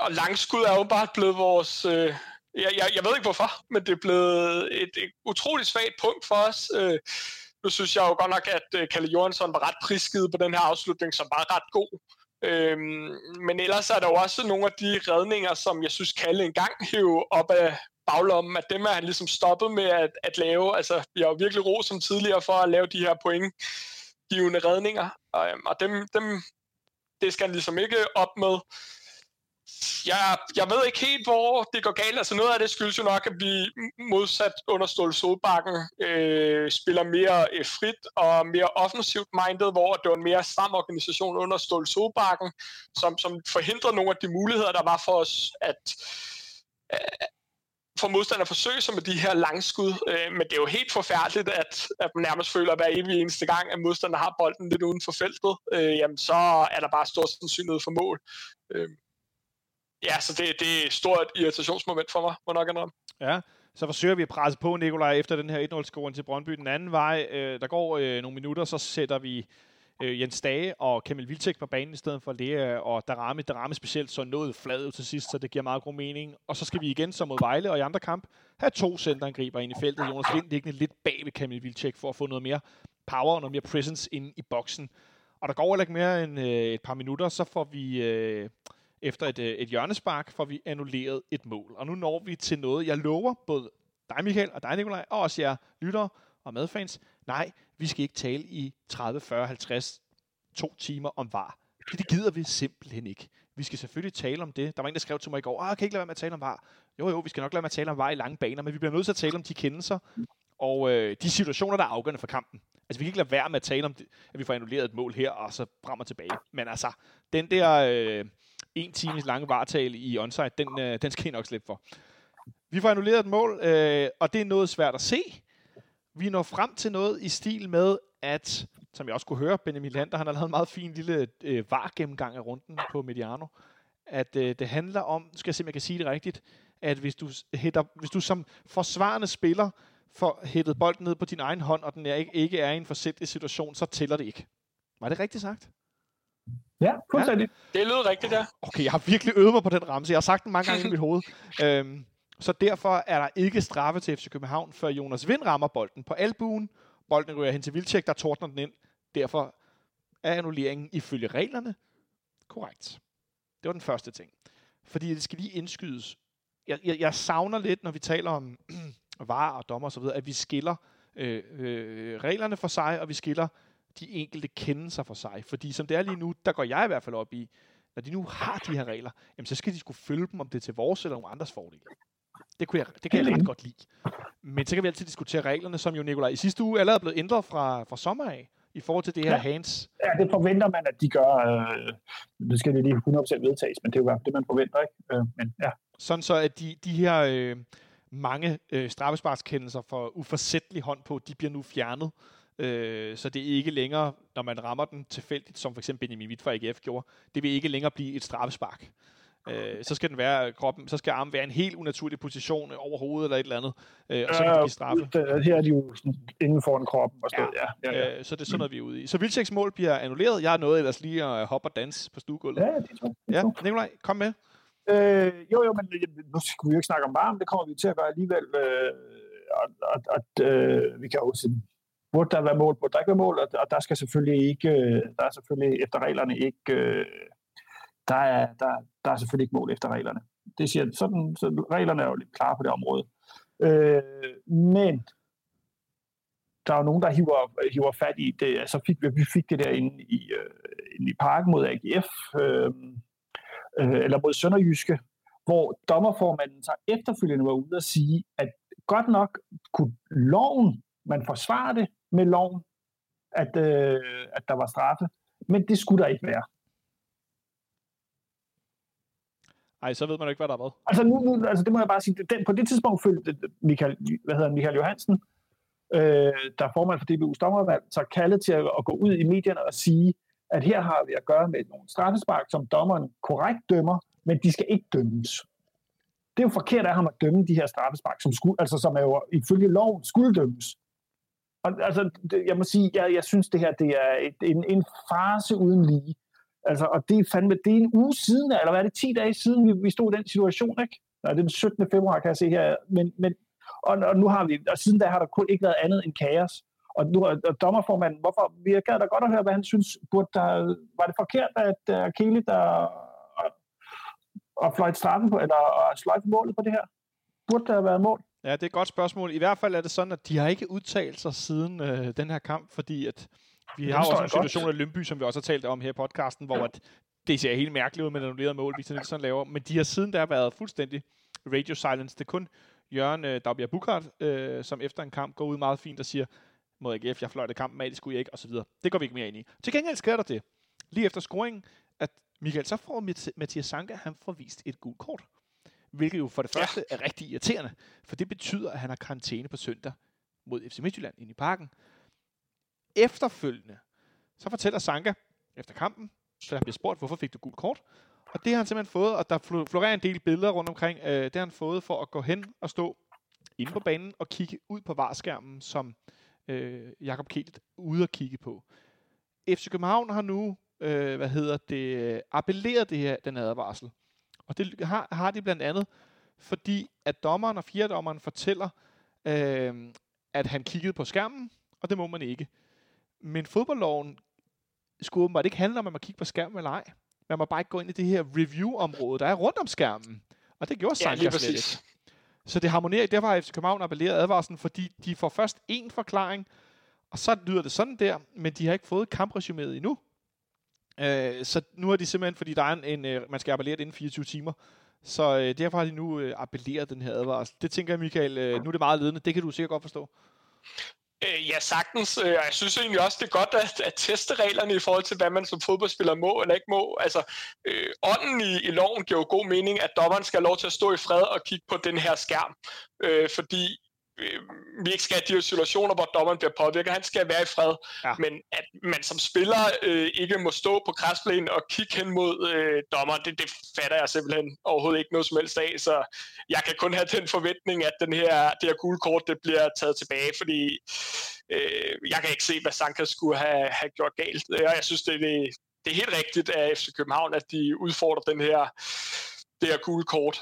og langskud er jo bare blevet vores... Øh, jeg, jeg, jeg ved ikke hvorfor, men det er blevet et, et utroligt svagt punkt for os. Øh, nu synes jeg jo godt nok, at øh, Kalle Jørgensen var ret prisgivet på den her afslutning, som var ret god. Øhm, men ellers er der jo også nogle af de redninger, som jeg synes Kalle engang hæv op af baglommen, at dem er han ligesom stoppet med at, at lave. Altså, vi har jo virkelig ro som tidligere for at lave de her pointgivende redninger, og, og dem, dem, det skal han ligesom ikke op med jeg, jeg ved ikke helt, hvor det går galt. Altså noget af det skyldes jo nok, at vi modsat under Ståle Solbakken øh, spiller mere øh, frit og mere offensivt minded, hvor det var en mere stram organisation under Ståle Solbakken, som, som forhindrede nogle af de muligheder, der var for os at for modstander at forsøge sig med de her langskud. Øh, men det er jo helt forfærdeligt, at, at man nærmest føler, at hver evig eneste gang, at modstander har bolden lidt uden for feltet, øh, jamen så er der bare stor sandsynlighed for mål. Øh, ja, så det, det er et stort irritationsmoment for mig, må nok indrømme. Ja, så forsøger vi at presse på, Nikolaj, efter den her 1-0-scoring til Brøndby. Den anden vej, øh, der går øh, nogle minutter, så sætter vi øh, Jens Dage og Kamil Vilcek på banen i stedet for Lea og Darame, Darame specielt så noget flad til sidst, så det giver meget god mening. Og så skal vi igen som mod Vejle og i andre kamp have to centerangriber ind i feltet. Jonas Vind liggende lidt bag ved Kamil Vilcek for at få noget mere power og noget mere presence ind i boksen. Og der går heller ikke mere end øh, et par minutter, så får vi... Øh, efter et, øh, et hjørnespark får vi annulleret et mål. Og nu når vi til noget, jeg lover både dig, Michael, og dig, Nikolaj, og også jer lyttere og medfans. Nej, vi skal ikke tale i 30, 40, 50, to timer om var. Det gider vi simpelthen ikke. Vi skal selvfølgelig tale om det. Der var en, der skrev til mig i går, ah, kan ikke lade være med at tale om var. Jo, jo, vi skal nok lade være med at tale om var i lange baner, men vi bliver nødt til at tale om de kendelser, Og øh, de situationer, der er afgørende for kampen. Altså, vi kan ikke lade være med at tale om, det, at vi får annulleret et mål her, og så frem og tilbage. Men altså, den der øh, en times lange vartale i onside, den, øh, den skal I nok slippe for. Vi får annulleret et mål, øh, og det er noget svært at se. Vi når frem til noget i stil med, at, som jeg også kunne høre, Benjamin Lander, han har lavet en meget fin lille øh, var-gennemgang af runden på Mediano, at øh, det handler om, skal jeg se, om jeg kan sige det rigtigt, at hvis du, hætter, hvis du som forsvarende spiller får hættet bolden ned på din egen hånd, og den er ikke, ikke er i en forsætlig situation, så tæller det ikke. Var det rigtigt sagt? Ja, fuldstændig. Det lød rigtigt, ja. Okay, jeg har virkelig øvet mig på den ramse. Jeg har sagt den mange gange i mit hoved. Øhm, så derfor er der ikke straffe til FC København, før Jonas Vind rammer bolden på albuen. Bolden ryger hen til Vilcek, der tordner den ind. Derfor er annulleringen ifølge reglerne korrekt. Det var den første ting. Fordi det skal lige indskydes. Jeg, jeg, jeg savner lidt, når vi taler om var og dommer osv., at vi skiller øh, øh, reglerne for sig, og vi skiller de enkelte kendelser for sig. Fordi som det er lige nu, der går jeg i hvert fald op i, når de nu har de her regler, jamen så skal de skulle følge dem, om det er til vores eller nogen andres fordel. Det, kunne jeg, det kan jeg ret godt lide. Men så kan vi altid diskutere reglerne, som jo Nikolaj i sidste uge allerede er blevet ændret fra, fra sommer af, i forhold til det her ja. hands. Ja, det forventer man, at de gør. Øh, det skal det lige 100% vedtages, men det er jo det, man forventer, ikke? Øh, men ja. Sådan så, at de, de her øh, mange øh, straffesparkskendelser for uforsættelig hånd på, de bliver nu fjernet. Øh, så det er ikke længere, når man rammer den tilfældigt, som for eksempel Benjamin Witt fra AGF gjorde, det vil ikke længere blive et straffespark. Øh, så skal den være kroppen, så skal armen være en helt unaturlig position over hovedet eller et eller andet, øh, og så kan det give straffe. Øh, her er de jo inden for en kroppen og ja. ja, ja, ja. Øh, så det er sådan noget, vi er ude i. Så Vilceks mål bliver annulleret. Jeg har nået ellers lige at hoppe og danse på stuegulvet. Ja, det jeg. Ja, Nikolaj, kom med. Øh, jo, jo, men nu skal vi jo ikke snakke om varme, det kommer vi til at gøre alligevel. Øh, og, og, og øh, vi kan jo sige, burde der være mål, burde der ikke være mål, og, og der skal selvfølgelig ikke, øh, der er selvfølgelig efter reglerne ikke, øh, der, er, der, der er selvfølgelig ikke mål efter reglerne. Det siger, sådan, så reglerne er jo lidt klare på det område. Øh, men der er jo nogen, der hiver, hiver fat i det. Så fik vi, vi fik det der inde i, øh, inde i parken mod AGF, øh, øh, eller mod Sønderjyske, hvor dommerformanden så efterfølgende var ude og sige, at godt nok kunne loven, man forsvarer det med loven, at, øh, at der var straffe, men det skulle der ikke være. Ej, så ved man jo ikke, hvad der er været. Altså, nu, nu, altså det må jeg bare sige, den, på det tidspunkt følte øh, Michael, hvad hedder Michael Johansen, øh, der er formand for DBU's dommervalg, så kaldet til at, at gå ud i medierne og sige, at her har vi at gøre med nogle straffespark, som dommeren korrekt dømmer, men de skal ikke dømmes. Det er jo forkert af ham at dømme de her straffespark, som, skulle, altså, som er jo ifølge loven skulle dømmes. Og, altså, det, jeg må sige, jeg, jeg synes, det her det er et, en, en farse uden lige. Altså, og det er fandme, det er en uge siden, eller hvad er det, 10 dage siden, vi, vi stod i den situation, ikke? Nej, det er den 17. februar, kan jeg se her. Men, men, og, og nu har vi, og siden da har der kun ikke været andet end kaos. Og nu er dommerformanden, hvorfor, vi gad da godt at høre, hvad han synes, burde der, var det forkert, at øh, uh, Kili, der og fløjt straffen på, eller sløjt målet på det her? Burde der have været mål? Ja, det er et godt spørgsmål. I hvert fald er det sådan, at de har ikke udtalt sig siden øh, den her kamp, fordi at vi har også en situation i Lønby, som vi også har talt om her i podcasten, hvor at det ser helt mærkeligt ud med annullerede mål, Victor Nielsen laver, men de har siden der været fuldstændig radio silence. Det er kun Jørgen øh, Dagbjerg Bukart, øh, som efter en kamp går ud meget fint og siger, mod AGF, jeg fløjte kampen af, det skulle jeg ikke, osv. Det går vi ikke mere ind i. Til gengæld sker der det, lige efter scoringen, at Michael, så får Mathias Sanka, han får vist et gult kort. Hvilket jo for det første ja. er rigtig irriterende, for det betyder, at han har karantæne på søndag mod FC Midtjylland ind i parken. Efterfølgende, så fortæller Sanka efter kampen, så han bliver spurgt, hvorfor fik du gult kort? Og det har han simpelthen fået, og der florerer en del billeder rundt omkring, øh, det har han fået for at gå hen og stå inde på banen og kigge ud på varskærmen, som øh, Jakob Kielet ude at kigge på. FC København har nu, øh, hvad hedder det, appelleret det her, den advarsel. Og det har, har de blandt andet, fordi at dommeren og fjerdommeren fortæller, øh, at han kiggede på skærmen, og det må man ikke. Men fodboldloven skulle åbenbart ikke handle om, at man kigger på skærmen eller ej. Man må bare ikke gå ind i det her review-område, der er rundt om skærmen. Og det gjorde Sanka ja, slet ikke. Så det harmonerer. Derfor har FC København appelleret advarslen, fordi de får først én forklaring, og så lyder det sådan der, men de har ikke fået kampresuméet endnu. Øh, så nu er de simpelthen, fordi der er en, en øh, man skal appellere det inden 24 timer, så øh, derfor har de nu øh, appelleret den her advarsel. Det tænker jeg, Michael, øh, nu er det meget ledende. Det kan du sikkert godt forstå. Øh, ja, sagtens. Øh, og jeg synes egentlig også, det er godt at, at teste reglerne i forhold til, hvad man som fodboldspiller må eller ikke må. Altså, øh, ånden i, i loven giver jo god mening, at dommeren skal have lov til at stå i fred og kigge på den her skærm. Øh, fordi vi ikke skal have de her situationer, hvor dommeren bliver påvirket. Han skal være i fred. Ja. Men at man som spiller øh, ikke må stå på græsplænen og kigge hen mod øh, dommeren, det, det fatter jeg simpelthen overhovedet ikke noget som helst af. Så jeg kan kun have den forventning, at den her, det her gule kort det bliver taget tilbage, fordi øh, jeg kan ikke se, hvad Sanka skulle have, have gjort galt. Og jeg synes, det, det, det er helt rigtigt af FC København, at de udfordrer den her, det her gule kort.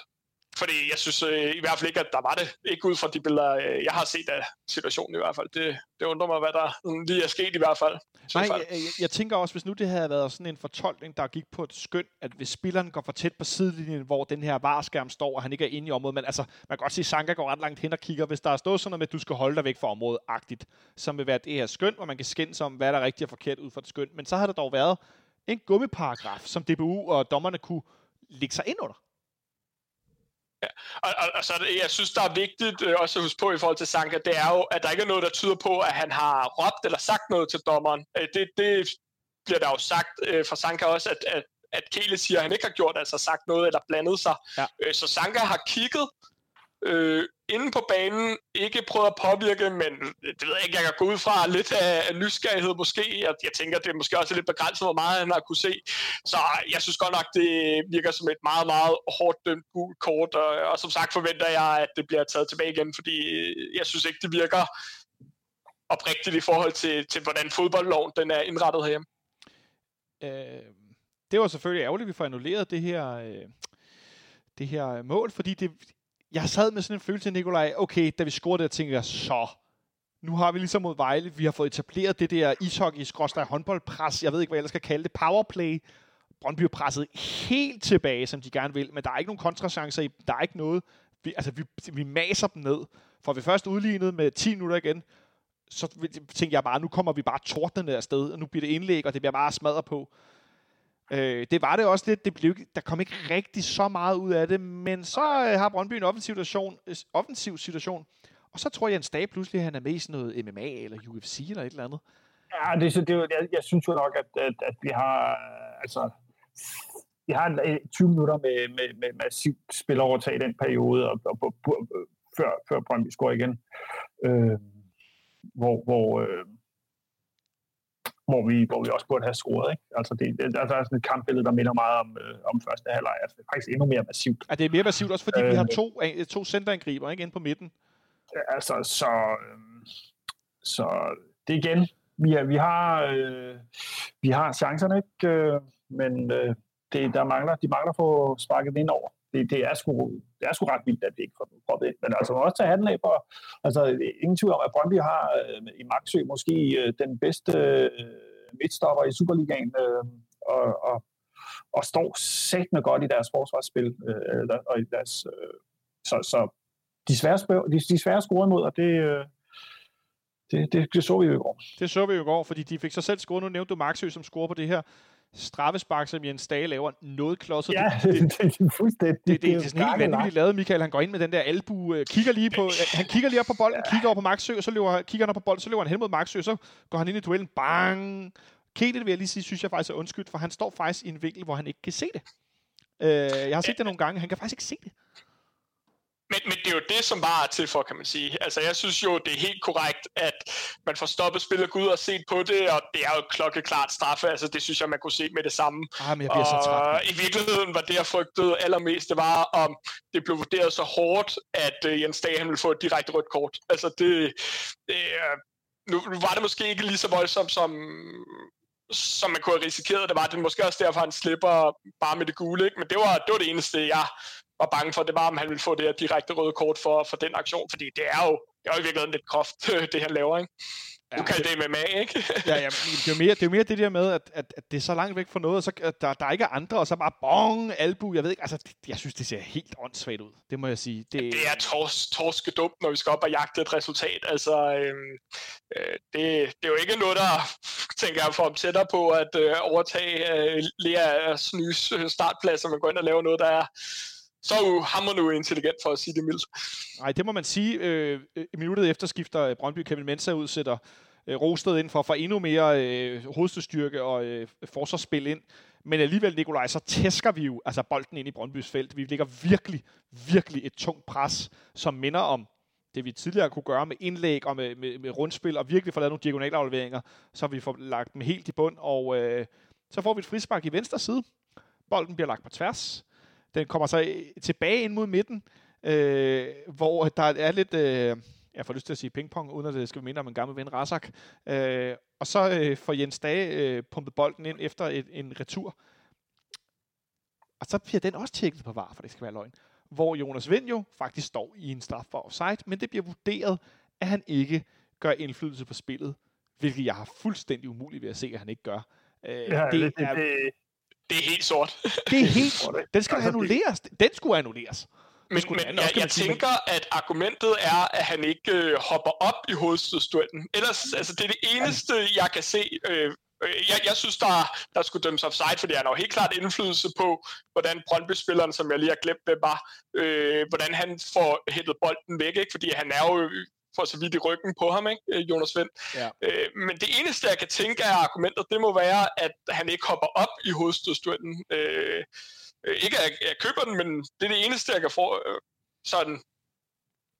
Fordi jeg synes øh, i hvert fald ikke, at der var det. Ikke ud fra de billeder, øh, jeg har set af situationen i hvert fald. Det, det undrer mig, hvad der lige er sket i hvert fald. Nej, jeg, jeg, jeg tænker også, hvis nu det havde været sådan en fortolkning, der gik på et skøn, at hvis spilleren går for tæt på sidelinjen, hvor den her varskærm står, og han ikke er inde i området, men altså, man kan godt sige, at Sanka går ret langt hen og kigger. Hvis der er stået sådan noget med, at du skal holde dig væk fra området agtigt, som vil være det her skøn, hvor man kan skændes om, hvad der er rigtigt og forkert ud fra det skøn. Men så har der dog været en gummiparagraf, som DBU og dommerne kunne lægge sig ind under. Ja. Og, og, og så jeg synes, der er vigtigt øh, også at huske på i forhold til Sanka, det er jo, at der ikke er noget, der tyder på, at han har råbt eller sagt noget til dommeren. Øh, det, det bliver der jo sagt øh, fra Sanka også, at, at, at Kele siger, at han ikke har gjort, altså sagt noget eller blandet sig. Ja. Øh, så Sanka har kigget øh, inde på banen, ikke prøvet at påvirke, men det ved jeg ikke, jeg kan gå ud fra lidt af, af nysgerrighed måske. Jeg, jeg tænker, det er måske også lidt begrænset, hvor meget han har kunne se. Så jeg synes godt nok, det virker som et meget, meget hårdt dømt gult kort, og, og som sagt forventer jeg, at det bliver taget tilbage igen, fordi jeg synes ikke, det virker oprigtigt i forhold til, til hvordan fodboldloven den er indrettet herhjemme. Øh, det var selvfølgelig ærgerligt, at vi får annulleret det her, øh, det her mål, fordi det, jeg sad med sådan en følelse, Nikolaj, okay, da vi scorede det, tænkte jeg, så, nu har vi ligesom mod Vejle, vi har fået etableret det der ishockey skråstrej håndboldpres, jeg ved ikke, hvad jeg skal kalde det, powerplay. Brøndby er presset helt tilbage, som de gerne vil, men der er ikke nogen kontrachancer i der er ikke noget. Vi, altså, vi, vi maser dem ned. For vi først udlignet med 10 minutter igen, så tænkte jeg bare, nu kommer vi bare tordnende afsted, og nu bliver det indlæg, og det bliver bare smadret på. Øh, det var det også lidt. Det blev, der kom ikke rigtig så meget ud af det, men så øh, har Brøndby en offensiv situation, øh, offensiv situation, og så tror jeg, en Stab pludselig han er med i sådan noget MMA eller UFC eller et eller andet. Ja, det, det, jeg, jeg synes jo nok, at, at, at vi har altså, vi har 20 øh, minutter med, med, med massivt spilovertag i den periode, og, og, og, før, før Brøndby scorer igen. Øh, hvor, hvor øh, hvor vi, hvor vi også burde have scoret. Ikke? Altså det, det, der er sådan et kampbillede, der minder meget om, øh, om første halvleg. Altså det er faktisk endnu mere massivt. Ja, det er mere massivt også, fordi øh, vi har to, to centerangriber ikke, inde på midten. Altså, så, øh, så det igen, vi, er, vi, har, øh, vi har chancerne, ikke? Øh, men øh, det, der mangler, de mangler at få sparket ind over det, det, er sgu, det er sgu ret vildt, at det ikke får proppet ind. Men altså, man også tage handen af på, altså, ingen tvivl om, at Brøndby har øh, i Maxø måske øh, den bedste øh, midtstopper i Superligaen, øh, og, og, og står sættende godt i deres forsvarsspil, øh, og i deres, øh, så, så de svære, de, de svære scorer imod, og det, øh, det, det, det så vi jo i går. Det så vi jo i går, fordi de fik sig selv scoret. Nu nævnte du Maxø, som scorer på det her straffespark, som Jens Dage laver noget klodset. Ja, det, det, det, det er fuldstændig. Det, det, det, det er sådan helt vanvittigt lavet, Michael. Han går ind med den der albu, øh, kigger lige på, øh, han kigger lige op på bolden, ja. kigger over på Maxø, og så løber, kigger han op på bolden, så løber han hen mod Maxø, så går han ind i duellen, bang! Kedet vil jeg lige sige, synes jeg faktisk er undskyldt, for han står faktisk i en vinkel, hvor han ikke kan se det. Øh, jeg har set det nogle gange, han kan faktisk ikke se det. Men, men det er jo det, som bare er til for, kan man sige. Altså, jeg synes jo, det er helt korrekt, at man får stoppet spillet, gå ud og set på det, og det er jo klokkeklart straffe. Altså, det synes jeg, man kunne se med det samme. Ah, men jeg bliver og så træt. i virkeligheden var det, jeg frygtede allermest, det var, om det blev vurderet så hårdt, at uh, Jens Dage, han ville få et direkte rødt kort. Altså, det... det nu, nu var det måske ikke lige så voldsomt, som, som man kunne have risikeret det var. Det måske også derfor, han slipper bare med det gule. Ikke? Men det var, det var det eneste, jeg var bange for, det var, om han ville få det her direkte røde kort for, for den aktion, fordi det er jo, det er jo i virkeligheden lidt groft, det han laver, ikke? Du kan det med mag, ikke? ja, ja, det er, jo mere, det er jo mere det der med, at, at, at det er så langt væk fra noget, og så, at der, der er ikke andre, og så bare bong, albu, jeg ved ikke, altså, det, jeg synes, det ser helt åndssvagt ud, det må jeg sige. Det, det er tors, torske dumt, når vi skal op og jagte et resultat, altså, øhm, øh, det, det er jo ikke noget, der, tænker jeg, får ham tættere på at øh, overtage øh, Leas nye startpladser, man går ind og laver noget, der er så er jo hammerende intelligent for at sige det mildt. Nej, det må man sige. Øh, minuttet efter skifter øh, Brøndby Kevin Mensa ud, sætter øh, Rosted ind for at få endnu mere øh, hovedstyrke og øh, forsvarsspil ind. Men alligevel, Nikolaj, så tæsker vi jo altså bolden ind i Brøndbys felt. Vi ligger virkelig, virkelig et tungt pres, som minder om det, vi tidligere kunne gøre med indlæg og med, med, med rundspil, og virkelig få lavet nogle diagonalafleveringer, så vi får lagt dem helt i bund, og øh, så får vi et frispark i venstre side. Bolden bliver lagt på tværs. Den kommer så øh, tilbage ind mod midten, øh, hvor der er lidt... Øh, jeg får lyst til at sige pingpong, uden at det skal minde om en gammel ven, Razak. Øh, og så øh, får Jens Dage øh, pumpet bolden ind efter et, en retur. Og så bliver den også tjekket på var, for det skal være løgn. Hvor Jonas Vind jo faktisk står i en straf for offside, men det bliver vurderet, at han ikke gør indflydelse på spillet, hvilket jeg har fuldstændig umuligt ved at se, at han ikke gør. Øh, ja, det, det, er, det, det er helt sort. det er helt sort. Den skal altså, annulleres. Den skulle annulleres. Men, men jeg, jeg, jeg tænker, at argumentet er, at han ikke øh, hopper op i hovedstødstøtten. Ellers, altså, det er det eneste, jeg kan se. Øh, øh, jeg, jeg synes, der, der skulle dømmes offside, fordi han har jo helt klart indflydelse på, hvordan Brøndby-spilleren, som jeg lige har glemt, hvem var, øh, hvordan han får hættet bolden væk, ikke? fordi han er jo for så vidt i ryggen på ham, ikke? Øh, Jonas Vind. Ja. Øh, men det eneste, jeg kan tænke af argumentet, det må være, at han ikke hopper op i hovedstødstøtten. Øh, Øh, ikke at jeg køber den, men det er det eneste, jeg kan få øh, sådan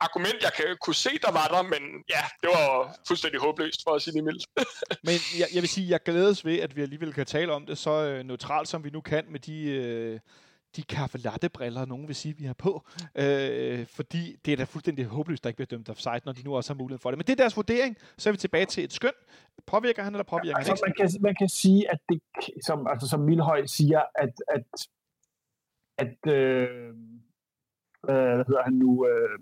argument, jeg kan kunne se, der var der, men ja, det var fuldstændig håbløst, for at sige det mildt. men jeg, jeg vil sige, jeg glædes ved, at vi alligevel kan tale om det så øh, neutralt, som vi nu kan med de... Øh, de kaffe latte briller, nogen vil sige, vi har på. Øh, fordi det er da fuldstændig håbløst, der ikke bliver dømt offside, når de nu også har mulighed for det. Men det er deres vurdering. Så er vi tilbage til et skøn. Påvirker han, eller påvirker ja, altså, han ikke? Man kan, man kan sige, at det, som, altså, som Milhøj siger, at, at at, øh, øh, hvad hedder han nu, øh,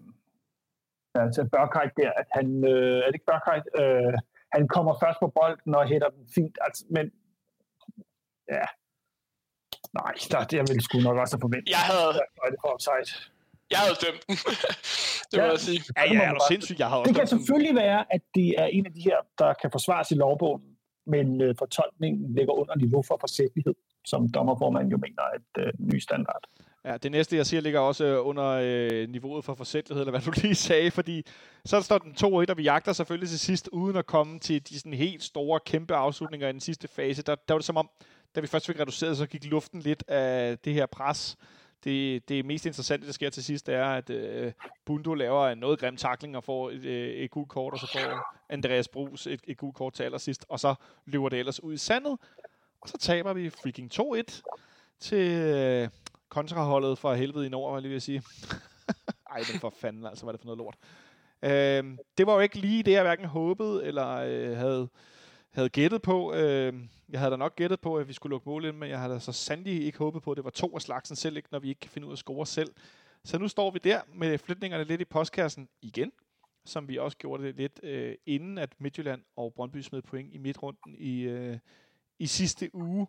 altså Børkajt der, at han, øh, er det ikke Børkajt, øh, han kommer først på bolden og hætter den fint, altså, men ja, nej, der, det jeg ville sgu nok også have forventet. Jeg havde, det for offside. Jeg havde dømt den. det må ja, jeg sige. Ja, ja, er du sindssygt, jeg har også Det kan selvfølgelig være, at det er en af de her, der kan forsvares i lovbogen, men øh, fortolkningen ligger under niveau for forsætlighed som dommerformanden jo mener er et øh, ny standard. Ja, det næste, jeg siger, ligger også øh, under øh, niveauet for forsætlighed, eller hvad du lige sagde, fordi så står den 2-1, og vi jagter selvfølgelig til sidst, uden at komme til de sådan helt store, kæmpe afslutninger i den sidste fase. Der, der var det som om, da vi først fik reduceret, så gik luften lidt af det her pres. Det, det mest interessante, der sker til sidst, er, at øh, Bundo laver en noget grim takling og får et, øh, et gult kort, og så får Andreas Brugs et, et gult kort til allersidst, og så løber det ellers ud i sandet. Og så taber vi freaking 2-1 til øh, kontraholdet fra helvede i nord, var jeg lige vil sige. Ej, men for fanden, altså, var det for noget lort. Øh, det var jo ikke lige det, jeg hverken håbede eller øh, havde, havde gættet på. Øh, jeg havde da nok gættet på, at vi skulle lukke mål ind, men jeg havde da så sandelig ikke håbet på, at det var to af slagsen selv, ikke, når vi ikke kan finde ud af at score selv. Så nu står vi der med flytningerne lidt i postkassen igen, som vi også gjorde det lidt øh, inden, at Midtjylland og Brøndby smed point i midtrunden i, øh, i sidste uge.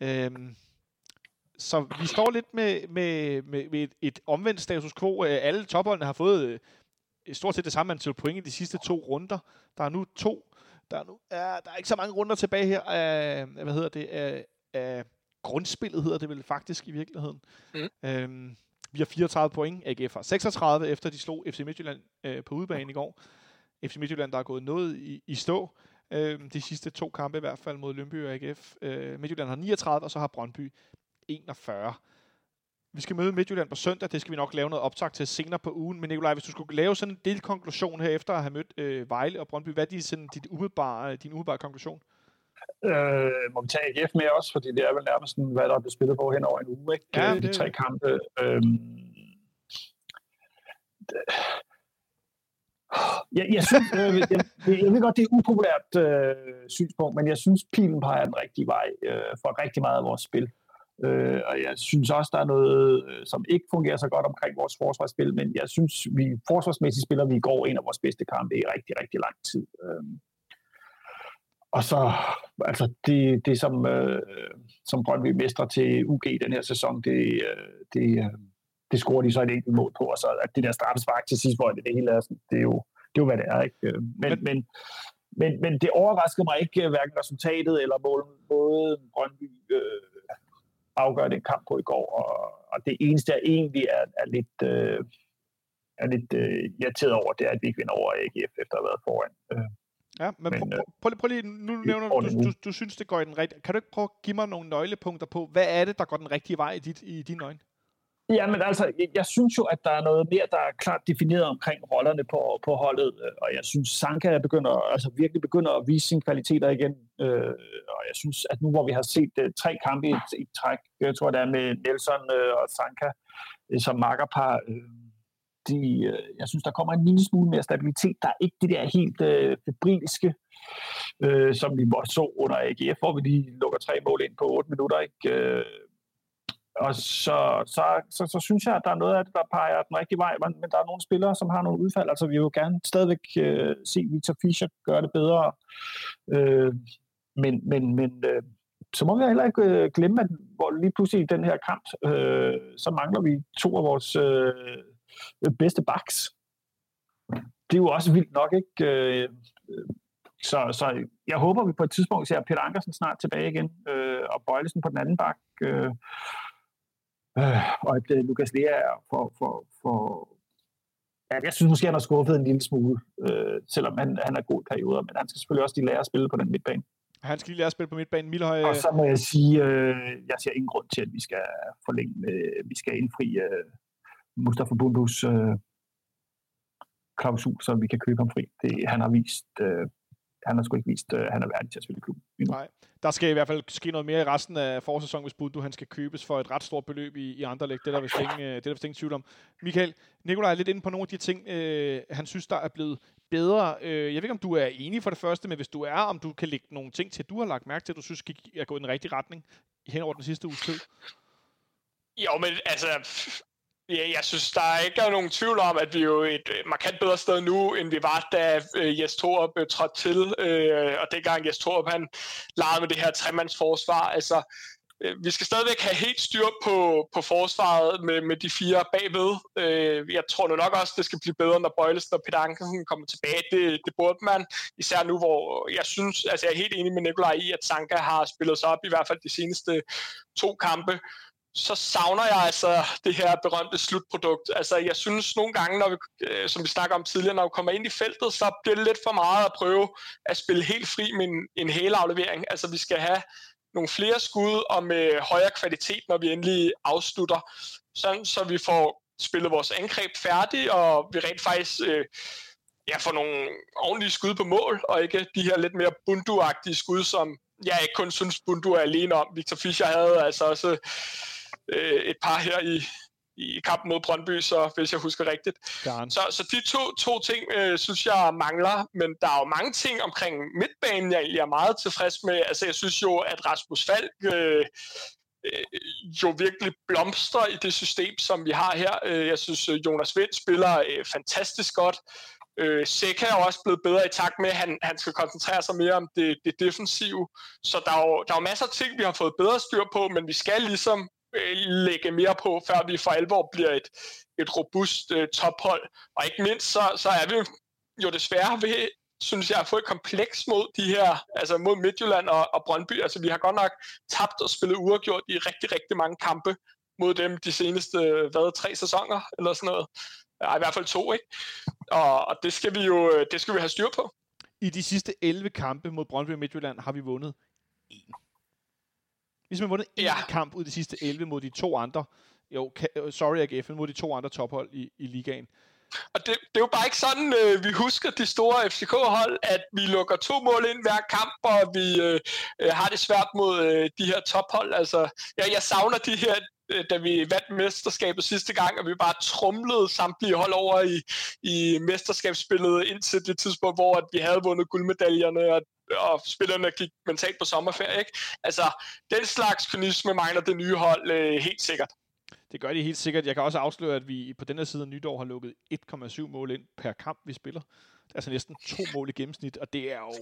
Øhm, så vi står lidt med, med, med, med et, et omvendt status quo. Øh, alle topholdene har fået øh, stort set det samme antal point i de sidste to runder. Der er nu to. Der er, nu, er, der er ikke så mange runder tilbage her af, hvad hedder det, af, af grundspillet hedder det vel faktisk i virkeligheden. Mm. Øhm, vi har 34 point, AGF har 36, efter de slog FC Midtjylland øh, på udebane i går. FC Midtjylland, der er gået noget i, i stå. Øh, de sidste to kampe i hvert fald mod Lønby og AGF. Øh, Midtjylland har 39, og så har Brøndby 41. Vi skal møde Midtjylland på søndag. Det skal vi nok lave noget optag til senere på ugen. Men Nikolaj, hvis du skulle lave sådan en delkonklusion her efter at have mødt øh, Vejle og Brøndby, hvad er sådan, dit umiddelbare, din umiddelbare konklusion? Øh, må vi tage AGF med også, fordi det er vel nærmest sådan, hvad der er blevet spillet på hen over en uge, ikke? Ja, det... De tre kampe. Øh, jeg, jeg, synes, øh, jeg, jeg ved godt, det er et upopulært øh, synspunkt, men jeg synes, pilen peger den rigtige vej øh, for rigtig meget af vores spil. Øh, og jeg synes også, der er noget, øh, som ikke fungerer så godt omkring vores forsvarsspil, men jeg synes, vi forsvarsmæssigt spiller vi i går en af vores bedste kampe i rigtig, rigtig lang tid. Øh, og så, altså, det, det som, øh, som Brøndby mestre til UG den her sæson, det, øh, det, øh, det scorer de så et enkelt mål på, og så at det der straffespark til sidst, hvor det, det hele er sådan, det er jo, det er jo, hvad det er, ikke? Men, men, men, men det overrasker mig ikke, hverken resultatet eller mål, både Brøndby øh, afgøre den kamp på i går, og, og det eneste, jeg egentlig er, er lidt, øh, er lidt øh, irriteret over, det er, at vi ikke vinder over AGF efter at have været foran. Øh, Ja, men, men prøv, øh, prøv, prøv lige, nu nævner du, du, du, du synes, det går i den rigtige... Kan du ikke prøve at give mig nogle nøglepunkter på, hvad er det, der går den rigtige vej i, dit, i dine øjne? Ja, men altså, jeg, synes jo, at der er noget mere, der er klart defineret omkring rollerne på, på holdet, øh, og jeg synes, Sanka begynder, altså virkelig begynder at vise sine kvaliteter igen, øh, og jeg synes, at nu hvor vi har set øh, tre kampe i, i træk, jeg tror, det er med Nelson øh, og Sanka øh, som makkerpar, øh, de, øh, jeg synes, der kommer en lille smule mere stabilitet. Der er ikke det der helt øh, febrilske, øh, som vi måtte så under AGF, hvor vi lige lukker tre mål ind på 8 minutter, ikke? Øh, og så, så, så, så synes jeg, at der er noget af det, der peger den rigtige vej, men, men der er nogle spillere, som har nogle udfald. Altså, vi vil jo gerne stadigvæk øh, se Victor Fischer gøre det bedre. Øh, men men, men øh, så må vi heller ikke øh, glemme, at hvor lige pludselig i den her kamp, øh, så mangler vi to af vores øh, bedste backs. Det er jo også vildt nok, ikke? Øh, så, så jeg håber, vi på et tidspunkt ser Peter Ankersen snart tilbage igen, øh, og Bøjlesen på den anden bak. Øh, øh, og at øh, Lukas Lea er for, for, for... Ja, jeg synes måske, han har skuffet en lille smule, øh, selvom han, han er god perioder, men han skal selvfølgelig også lige lære at spille på den midtbane. Han skal lige lære at spille på midtbanen. Milhøj, Og så må jeg sige, øh, jeg ser ingen grund til, at vi skal forlænge, øh, vi skal indfri øh, Mustafa Bundus øh, klausul, så vi kan købe ham fri. Det, han har vist, øh, han har sgu ikke vist, øh, han er værdig til at spille i klubben. endnu. Nej, der skal i hvert fald ske noget mere i resten af forsæsonen, hvis Bundu han skal købes for et ret stort beløb i, i andre læg. Det er der vist ingen, øh, det er der vist ingen tvivl om. Michael, Nikolaj er lidt inde på nogle af de ting, øh, han synes, der er blevet bedre. Øh, jeg ved ikke, om du er enig for det første, men hvis du er, om du kan lægge nogle ting til, du har lagt mærke til, at du synes, gik, er gået i den rigtige retning hen over den sidste uges tid. Jo, men altså, ja, jeg synes, der er ikke nogen tvivl om, at vi er jo et øh, markant bedre sted nu, end vi var, da øh, Jes Torup øh, trådte til. Øh, og dengang Jes Torup, han legede med det her tremandsforsvar. Altså, øh, vi skal stadigvæk have helt styr på, på forsvaret med, med de fire bagved. Øh, jeg tror nu nok også, det skal blive bedre, når Bøjlesen og Peter kommer tilbage. Det, det burde man, især nu, hvor jeg synes, altså jeg er helt enig med Nikolaj i, at Sanka har spillet sig op i hvert fald de seneste to kampe så savner jeg altså det her berømte slutprodukt. Altså, jeg synes nogle gange, når vi, øh, som vi snakker om tidligere, når vi kommer ind i feltet, så bliver det lidt for meget at prøve at spille helt fri med en, en hele aflevering. Altså, vi skal have nogle flere skud og med højere kvalitet, når vi endelig afslutter, sådan så vi får spillet vores angreb færdigt, og vi rent faktisk øh, ja, får nogle ordentlige skud på mål, og ikke de her lidt mere bundu skud, som jeg ikke kun synes, Bundu er alene om. Victor Fischer havde altså også øh, et par her i, i kampen mod Brøndby, så hvis jeg husker rigtigt. Så, så de to, to ting, øh, synes jeg mangler, men der er jo mange ting omkring midtbanen, jeg egentlig er meget tilfreds med. Altså, jeg synes jo, at Rasmus Falk øh, øh, jo virkelig blomstrer i det system, som vi har her. Øh, Jeg synes, Jonas Vind spiller øh, fantastisk godt. Øh, Seca er også blevet bedre i takt med, at han, han skal koncentrere sig mere om det, det defensive. Så der er, jo, der er jo masser af ting, vi har fået bedre styr på, men vi skal ligesom Øh, lægge mere på, før vi for alvor bliver et, et robust øh, tophold. Og ikke mindst, så, så er vi jo desværre ved, synes jeg, at få et kompleks mod de her, altså mod Midtjylland og, og Brøndby. Altså vi har godt nok tabt og spillet uafgjort i rigtig, rigtig mange kampe mod dem de seneste, hvad, tre sæsoner eller sådan noget. Ej, i hvert fald to, ikke? Og, og det skal vi jo øh, det skal vi have styr på. I de sidste 11 kampe mod Brøndby og Midtjylland har vi vundet én. Hvis man vundet én Ja. kamp ud af de sidste 11 mod de to andre, jo, øh, sorry AGF, men mod de to andre tophold i, i ligaen. Og det, det er jo bare ikke sådan, øh, vi husker de store FCK-hold, at vi lukker to mål ind hver kamp, og vi øh, øh, har det svært mod øh, de her tophold. Altså, jeg, jeg savner de her, øh, da vi vandt mesterskabet sidste gang, og vi bare trumlede samtlige hold over i, i mesterskabsspillet indtil det tidspunkt, hvor at vi havde vundet guldmedaljerne, og, og spillerne gik mentalt på sommerferie. Ikke? Altså, den slags kynisme mangler det nye hold øh, helt sikkert. Det gør de helt sikkert. Jeg kan også afsløre, at vi på den her side af nytår har lukket 1,7 mål ind per kamp, vi spiller. Altså næsten to mål i gennemsnit, og det er jo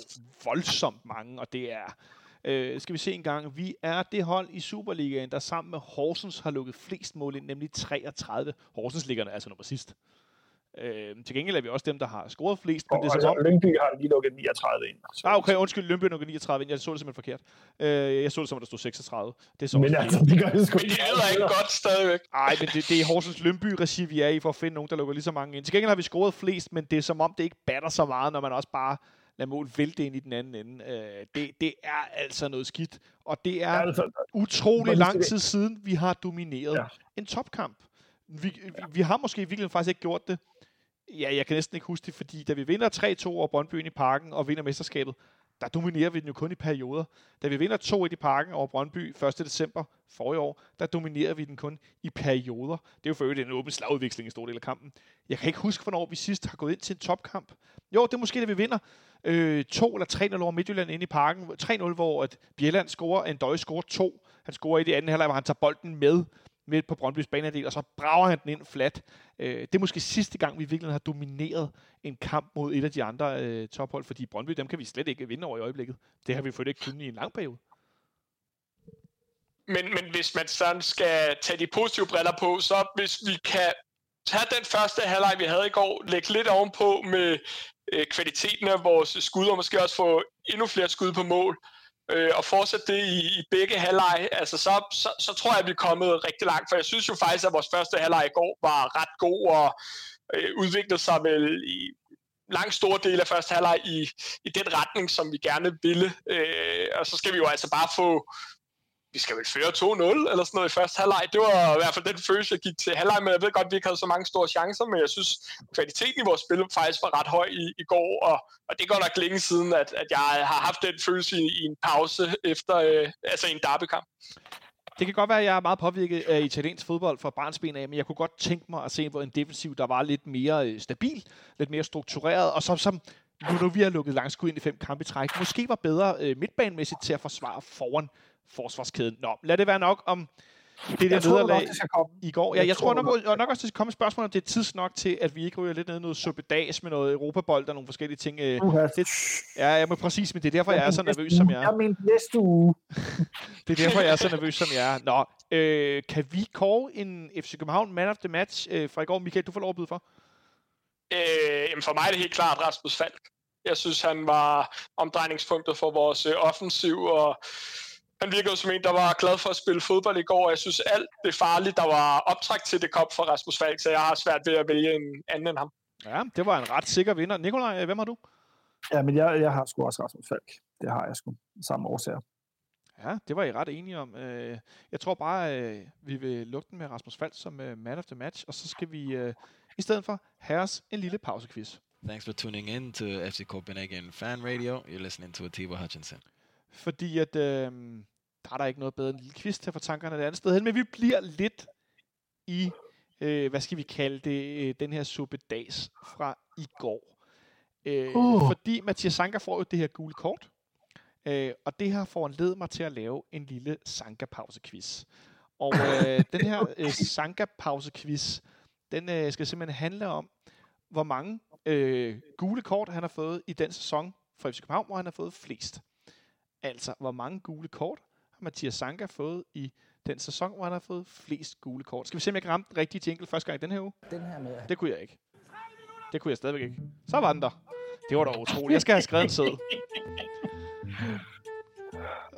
voldsomt mange, og det er... Øh, skal vi se en gang. Vi er det hold i Superligaen, der sammen med Horsens har lukket flest mål ind, nemlig 33. Horsens ligger altså nummer sidst. Øh, til gengæld er vi også dem, der har scoret flest, men Og, det er som altså, om... Lyngby har lige lukket 39 ind. Så. Ah, okay, undskyld, Lønby nukker 39 ind. Jeg så det simpelthen forkert. Øh, jeg så det som, at der stod 36. Det er så Men også altså, det gør det sgu Men de lyder ikke godt stadigvæk. Ej, men det, det er Horsens Lønby-regi, vi er i, for at finde nogen, der lukker lige så mange ind. Til gengæld har vi scoret flest, men det er som om, det ikke batter så meget, når man også bare lader mål vælte ind i den anden ende. Øh, det, det er altså noget skidt. Og det er altså, utrolig lang det- tid siden, vi har domineret ja. Ja. en topkamp. Vi, vi, vi har måske i virkeligheden faktisk ikke gjort det. Ja, jeg kan næsten ikke huske det, fordi da vi vinder 3-2 over Brøndby i parken og vinder mesterskabet, der dominerer vi den jo kun i perioder. Da vi vinder 2-1 i parken over Brøndby 1. december forrige år, der dominerer vi den kun i perioder. Det er jo for øvrigt en åben slagudveksling i stor del af kampen. Jeg kan ikke huske, hvornår vi sidst har gået ind til en topkamp. Jo, det er måske, da vi vinder øh, 2 eller 3-0 over Midtjylland inde i parken. 3-0, hvor at Bjelland scorer, en døje scorer 2. Han scorer i det anden halvleg, hvor han tager bolden med midt på Brøndbys banedel, og så brager han den ind flat. Øh, det er måske sidste gang, vi virkelig har domineret en kamp mod et af de andre øh, tophold, fordi Brøndby, dem kan vi slet ikke vinde over i øjeblikket. Det har vi fået ikke kunnet i en lang periode. Men, men hvis man sådan skal tage de positive briller på, så hvis vi kan tage den første halvleg, vi havde i går, lægge lidt ovenpå med øh, kvaliteten af vores skud, og måske også få endnu flere skud på mål, øh, øh, og fortsætte det i, i begge halvleg, altså så, så, så tror jeg, at vi er kommet rigtig langt, for jeg synes jo faktisk, at vores første halvleg i går var ret god og øh, udviklede sig vel i lang stor del af første halvleg i, i den retning, som vi gerne ville. Øh, og så skal vi jo altså bare få, vi skal vel føre 2-0 eller sådan noget i første halvleg. Det var i hvert fald den følelse, jeg gik til halvleg, men jeg ved godt, at vi ikke havde så mange store chancer, men jeg synes, kvaliteten i vores spil faktisk var ret høj i, i går, og, og det går nok længe siden, at, at jeg har haft den følelse i, i en pause efter, øh, altså i en derbykamp. Det kan godt være, at jeg er meget påvirket af italiensk fodbold fra barnsben af, men jeg kunne godt tænke mig at se hvor en defensiv, der var lidt mere øh, stabil, lidt mere struktureret, og som, som nu, nu vi har lukket langskud ind i fem kampe i træk, måske var bedre øh, midtbanemæssigt til at forsvare foran forsvarskæden. Nå, lad det være nok om det der nok, nederlag skal komme. i går. Ja, jeg, Jeg tror tror nok, nok, nok også, det kommer et spørgsmål, om det er tidsnok til, at vi ikke ryger lidt ned i noget suppedags med noget europabold og nogle forskellige ting. Øh, det, ja, jeg må præcis, men det er derfor, jeg er så nervøs, som jeg er. Jeg mente næste uge. Det er derfor, jeg er så nervøs, som jeg er. Nå, øh, kan vi kåre en FC København Man of the Match øh, fra i går? Michael, du får lov at byde for. Øh, jamen for mig er det helt klart Rasmus Falk. Jeg synes, han var omdrejningspunktet for vores øh, offensiv, og han virkede som en, der var glad for at spille fodbold i går, og jeg synes, alt det farlige, der var optræk til, det kom fra Rasmus Falk, så jeg har svært ved at vælge en anden end ham. Ja, det var en ret sikker vinder. Nikolaj, øh, hvem har du? Ja, men jeg, jeg har sgu også Rasmus Falk. Det har jeg sgu. Samme årsager. Ja, det var I ret enige om. Øh, Jeg tror bare, øh, vi vil lukke den med Rasmus Falk som Man of the Match, og så skal vi i stedet for herres en lille pausequiz. Thanks for tuning in to FC Copenhagen Fan Radio. You're listening to Atiba Hutchinson. Fordi at, øh, der er der ikke noget bedre end en lille quiz til at få tankerne et andet sted hen, men vi bliver lidt i, øh, hvad skal vi kalde det, øh, den her suppedags fra i går. Øh, Uh. Fordi Mathias Sanka får jo det her gule kort, øh, og det har foranledet mig til at lave en lille Sanka-pause-quiz. Og øh, den her øh, Sanka-pause-quiz, den øh, skal simpelthen handle om, hvor mange øh, gule kort han har fået i den sæson for FC København, hvor han har fået flest. Altså, hvor mange gule kort har Mathias Sanka fået i den sæson, hvor han har fået flest gule kort. Skal vi se, om jeg kan ramme den rigtige jingle første gang i den her uge? Den her med, Det kunne jeg ikke. Det kunne jeg stadigvæk ikke. Så var den der. Det var da utroligt. Jeg skal have skrevet en seddel.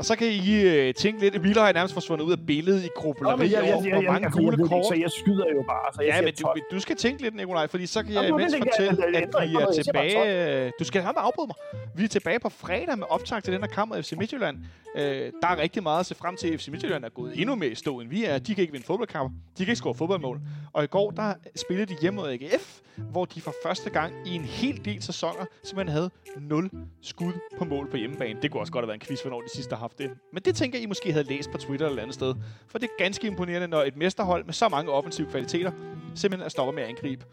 Og så kan I øh, tænke lidt, Emil har jeg nærmest forsvundet ud af billedet i grubleri over, hvor mange gule kort. Så jeg skyder jo bare. Så jeg Ja, men du, 12. du skal tænke lidt, Nikolaj, fordi så kan jeg Jamen, imens fortælle, at vi er tilbage... øh, Du skal have med afbryde mig. Vi er tilbage på fredag med optag til den her kamp mod FC Midtjylland. Øh, der er rigtig meget at se frem til. FC Midtjylland er gået endnu mere i stå, end vi er. De kan ikke vinde fodboldkamp. De kan ikke score fodboldmål. Og i går, der spillede de hjemme mod AGF, hvor de for første gang i en hel del sæsoner simpelthen havde 0 skud på mål på hjemmebane. Det kunne også godt have været en quiz, hvornår de sidste har haft det. Men det tænker I måske havde læst på Twitter eller et andet sted. For det er ganske imponerende, når et mesterhold med så mange offensive kvaliteter simpelthen er stoppet med at angribe.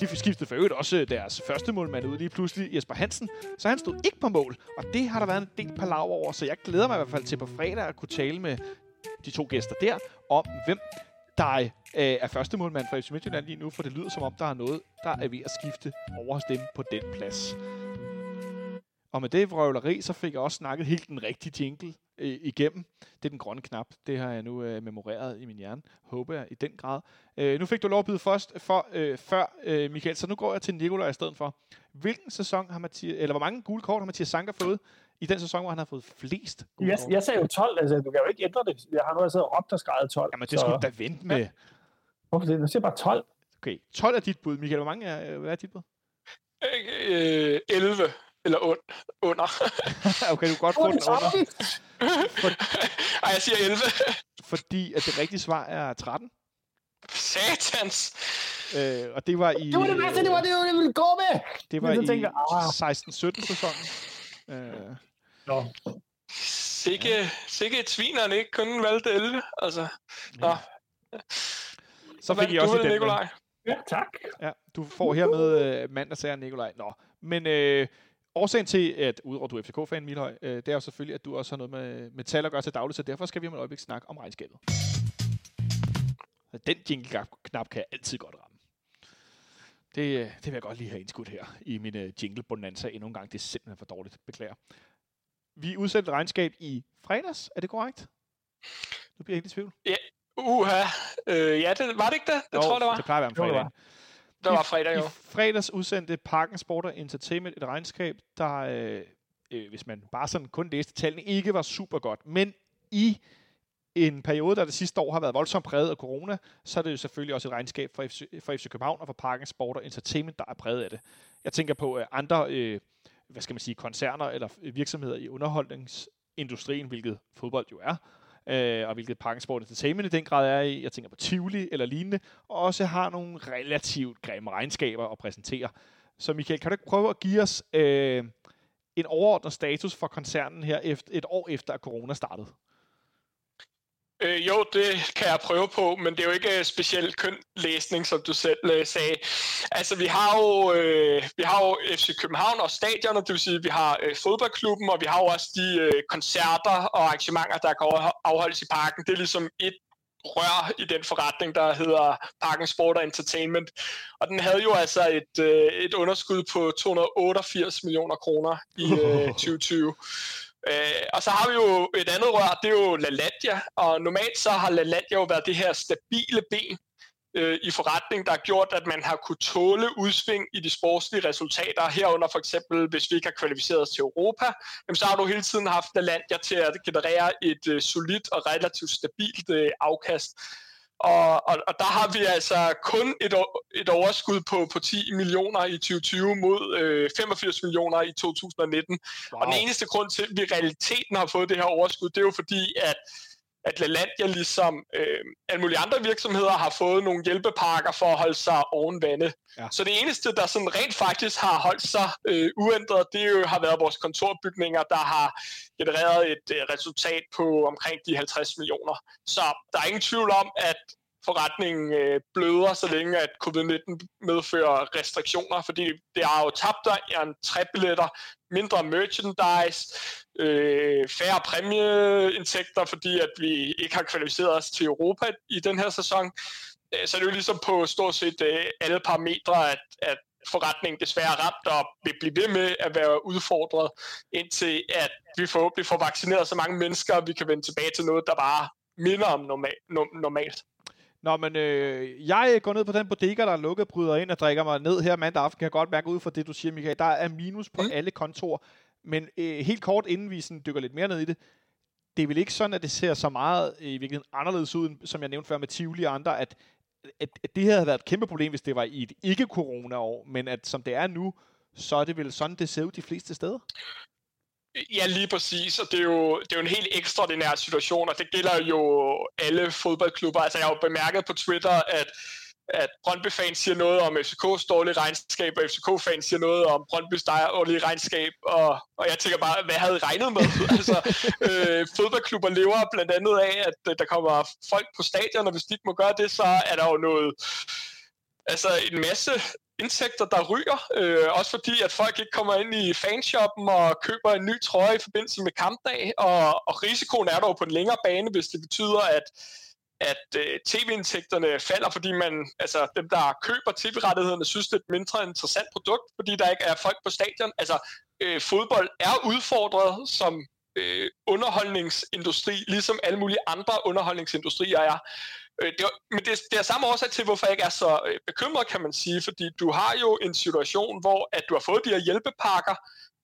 De skiftede for øvrigt også øh, deres første målmand ud lige pludselig, Jesper Hansen, så han stod ikke på mål. Og det har der været en del palaver over, så jeg glæder mig i hvert fald til på fredag at kunne tale med de to gæster der om, hvem der øh, er første målmand for FC Midtjylland lige nu, for det lyder som om, der er noget, der er ved at skifte over hos dem på den plads. Og med det vrøvleri, så fik jeg også snakket helt den rigtige jingle. øh, igennem. Det er den grønne knap. Det har jeg nu øh, memoreret i min hjerne. Håber jeg i den grad. Øh, nu fik du lov at byde først for, øh, før, øh, Michael, så nu går jeg til Nikolaj i stedet for. Hvilken sæson har Mathias, eller hvor mange gule kort har Mathias Sanker fået i den sæson, hvor han har fået flest gule Jeg, kort? jeg sagde jo 12, altså du kan jo ikke ændre det. Jeg har nu altså råbt og skrevet 12. Jamen, det skulle du da vente med. Hvorfor det? Nu siger jeg bare 12. Okay, 12 er dit bud. Michael, hvor mange er, hvad er dit bud? Øh, 11 eller und, under. okay, du kan godt få den under. Ej, jeg siger 11. Fordi at det rigtige svar er 13. Satans. Øh, og det var i... Det var det værste, det var det, jeg ville gå med. Det var i tænker jeg, ah. 16-17 sæsonen. Øh, Nå. Sikke, sikke et svin, han ikke kun valgte 11. Altså, nå. så fik I også i den. Nikolaj. Ja, tak. Ja, du får hermed øh, mandagsæren, Nikolaj. Nå, men øh, årsagen til, at udover at du er FCK-fan, Milhøj, øh, det er jo selvfølgelig, at du også har noget med, med tal at gøre til dagligt, så derfor skal vi om et øjeblik snakke om regnskabet. Den jingle-knap kan jeg altid godt ramme. Det, øh, det vil jeg godt lige have indskudt her i min uh, jingle bonanza endnu en gang. Det er simpelthen for dårligt. Beklager. Vi udsendte regnskab i fredags. Er det korrekt? Nu bliver jeg helt i tvivl. Uha. Øh, ja, det, var det ikke det? Det Jo, tror jeg, det var. Det plejer at være Jo, om det fredagen. Det var fredag, jo. I fredags udsendte Parken Sport og Entertainment et regnskab, der, øh, øh, hvis man bare sådan kun læste tallene, ikke var super godt. Men i en periode, der det sidste år har været voldsomt præget af corona, så er det jo selvfølgelig også et regnskab for FC, for FC København og for Parken Sport og Entertainment, der er præget af det. Jeg tænker på øh, andre øh, hvad skal man sige, koncerner eller virksomheder i underholdningsindustrien, hvilket fodbold jo er, øh, og hvilket Parken Sport Entertainment i den grad er i. Jeg tænker på Tivoli eller lignende, og også har nogle relativt grimme regnskaber at præsentere. Så Michael, kan du ikke prøve at give os øh, en overordnet status for koncernen her efter, et år efter, at corona startede? Øh, jo, det kan jeg prøve på, men det er jo ikke øh, specielt køn læsning, som du selv øh, sagde. Altså, vi har jo, øh, vi har jo FC København og stadioner, det vil sige, vi har øh, fodboldklubben, og vi har jo også de øh, koncerter og arrangementer, der kan afholdes i parken. Det er ligesom et rør i den forretning, der hedder Parken Sport og Entertainment. Og den havde jo altså et, øh, et underskud på 288 millioner kroner i øh, 2020. Øh, og så har vi jo et andet rør, det er jo LaLandia, og normalt så har LaLandia jo været det her stabile ben øh, i forretning, der har gjort, at man har kunne tåle udsving i de sportslige resultater. Herunder for eksempel, hvis vi ikke har kvalificeret os til Europa, jamen, så har du hele tiden haft LaLandia til at generere et øh, solidt og relativt stabilt øh, afkast. Og, og, og der har vi altså kun et, et overskud på, på 10 millioner i 2020 mod øh, 85 millioner i 2019. Wow. Og den eneste grund til, at vi i realiteten har fået det her overskud, det er jo fordi, at at LaLandia ligesom øh, alle mulige andre virksomheder har fået nogle hjælpepakker for at holde sig oven vande. Ja. Så det eneste, der sådan rent faktisk har holdt sig øh, uændret, det jo har været vores kontorbygninger, der har genereret et øh, resultat på omkring de 50 millioner. Så der er ingen tvivl om, at forretningen øh, bløder, så længe at covid-19 medfører restriktioner, fordi det har jo tabt der en billetter, mindre merchandise, øh, færre præmieindtægter, fordi at vi ikke har kvalificeret os til Europa i den her sæson. Øh, så det er jo ligesom på stort set øh, alle parametre, at, at forretningen desværre ramt og vil blive ved med at være udfordret, indtil at vi forhåbentlig får vaccineret så mange mennesker, at vi kan vende tilbage til noget, der bare minder om normal, normalt. Nå, men øh, jeg går ned på den bodega, der er lukket, bryder ind og drikker mig ned her mandag aften. Kan jeg godt mærke ud fra det, du siger, Michael. Der er minus på mm. alle kontorer. Men øh, helt kort, inden vi sådan dykker lidt mere ned i det, det er vel ikke sådan, at det ser så meget i virkeligheden anderledes ud, som jeg nævnte før med Tivoli og andre, at, at, at det havde været et kæmpe problem, hvis det var i et ikke-corona-år, men at som det er nu, så er det vel sådan, det ser ud de fleste steder? Ja, lige præcis, og det er, jo, det er jo en helt ekstraordinær situation, og det gælder jo alle fodboldklubber. Altså, jeg har jo bemærket på Twitter, at at Brøndby-fans siger noget om FCK's dårlige regnskab, og FCK-fans siger noget om Brøndby's dårlige regnskab, og, og jeg tænker bare, hvad havde regnet med? altså, øh, fodboldklubber lever blandt andet af, at der kommer folk på stadion, og hvis de ikke må gøre det, så er der jo noget, altså en masse indtægter, der ryger. Øh, også fordi, at folk ikke kommer ind i fanshoppen og køber en ny trøje i forbindelse med kampdag. Og, og risikoen er dog på en længere bane, hvis det betyder, at at øh, tv-indtægterne falder, fordi man, altså dem, der køber tv-rettighederne, synes, det er et mindre interessant produkt, fordi der ikke er folk på stadion. Altså, øh, fodbold er udfordret, som øh, underholdningsindustri, ligesom alle mulige andre underholdningsindustrier er. Øh, det men det, det er samme årsag til, hvorfor jeg ikke er så øh, bekymret, kan man sige, fordi du har jo en situation, hvor at du har fået de her hjælpepakker,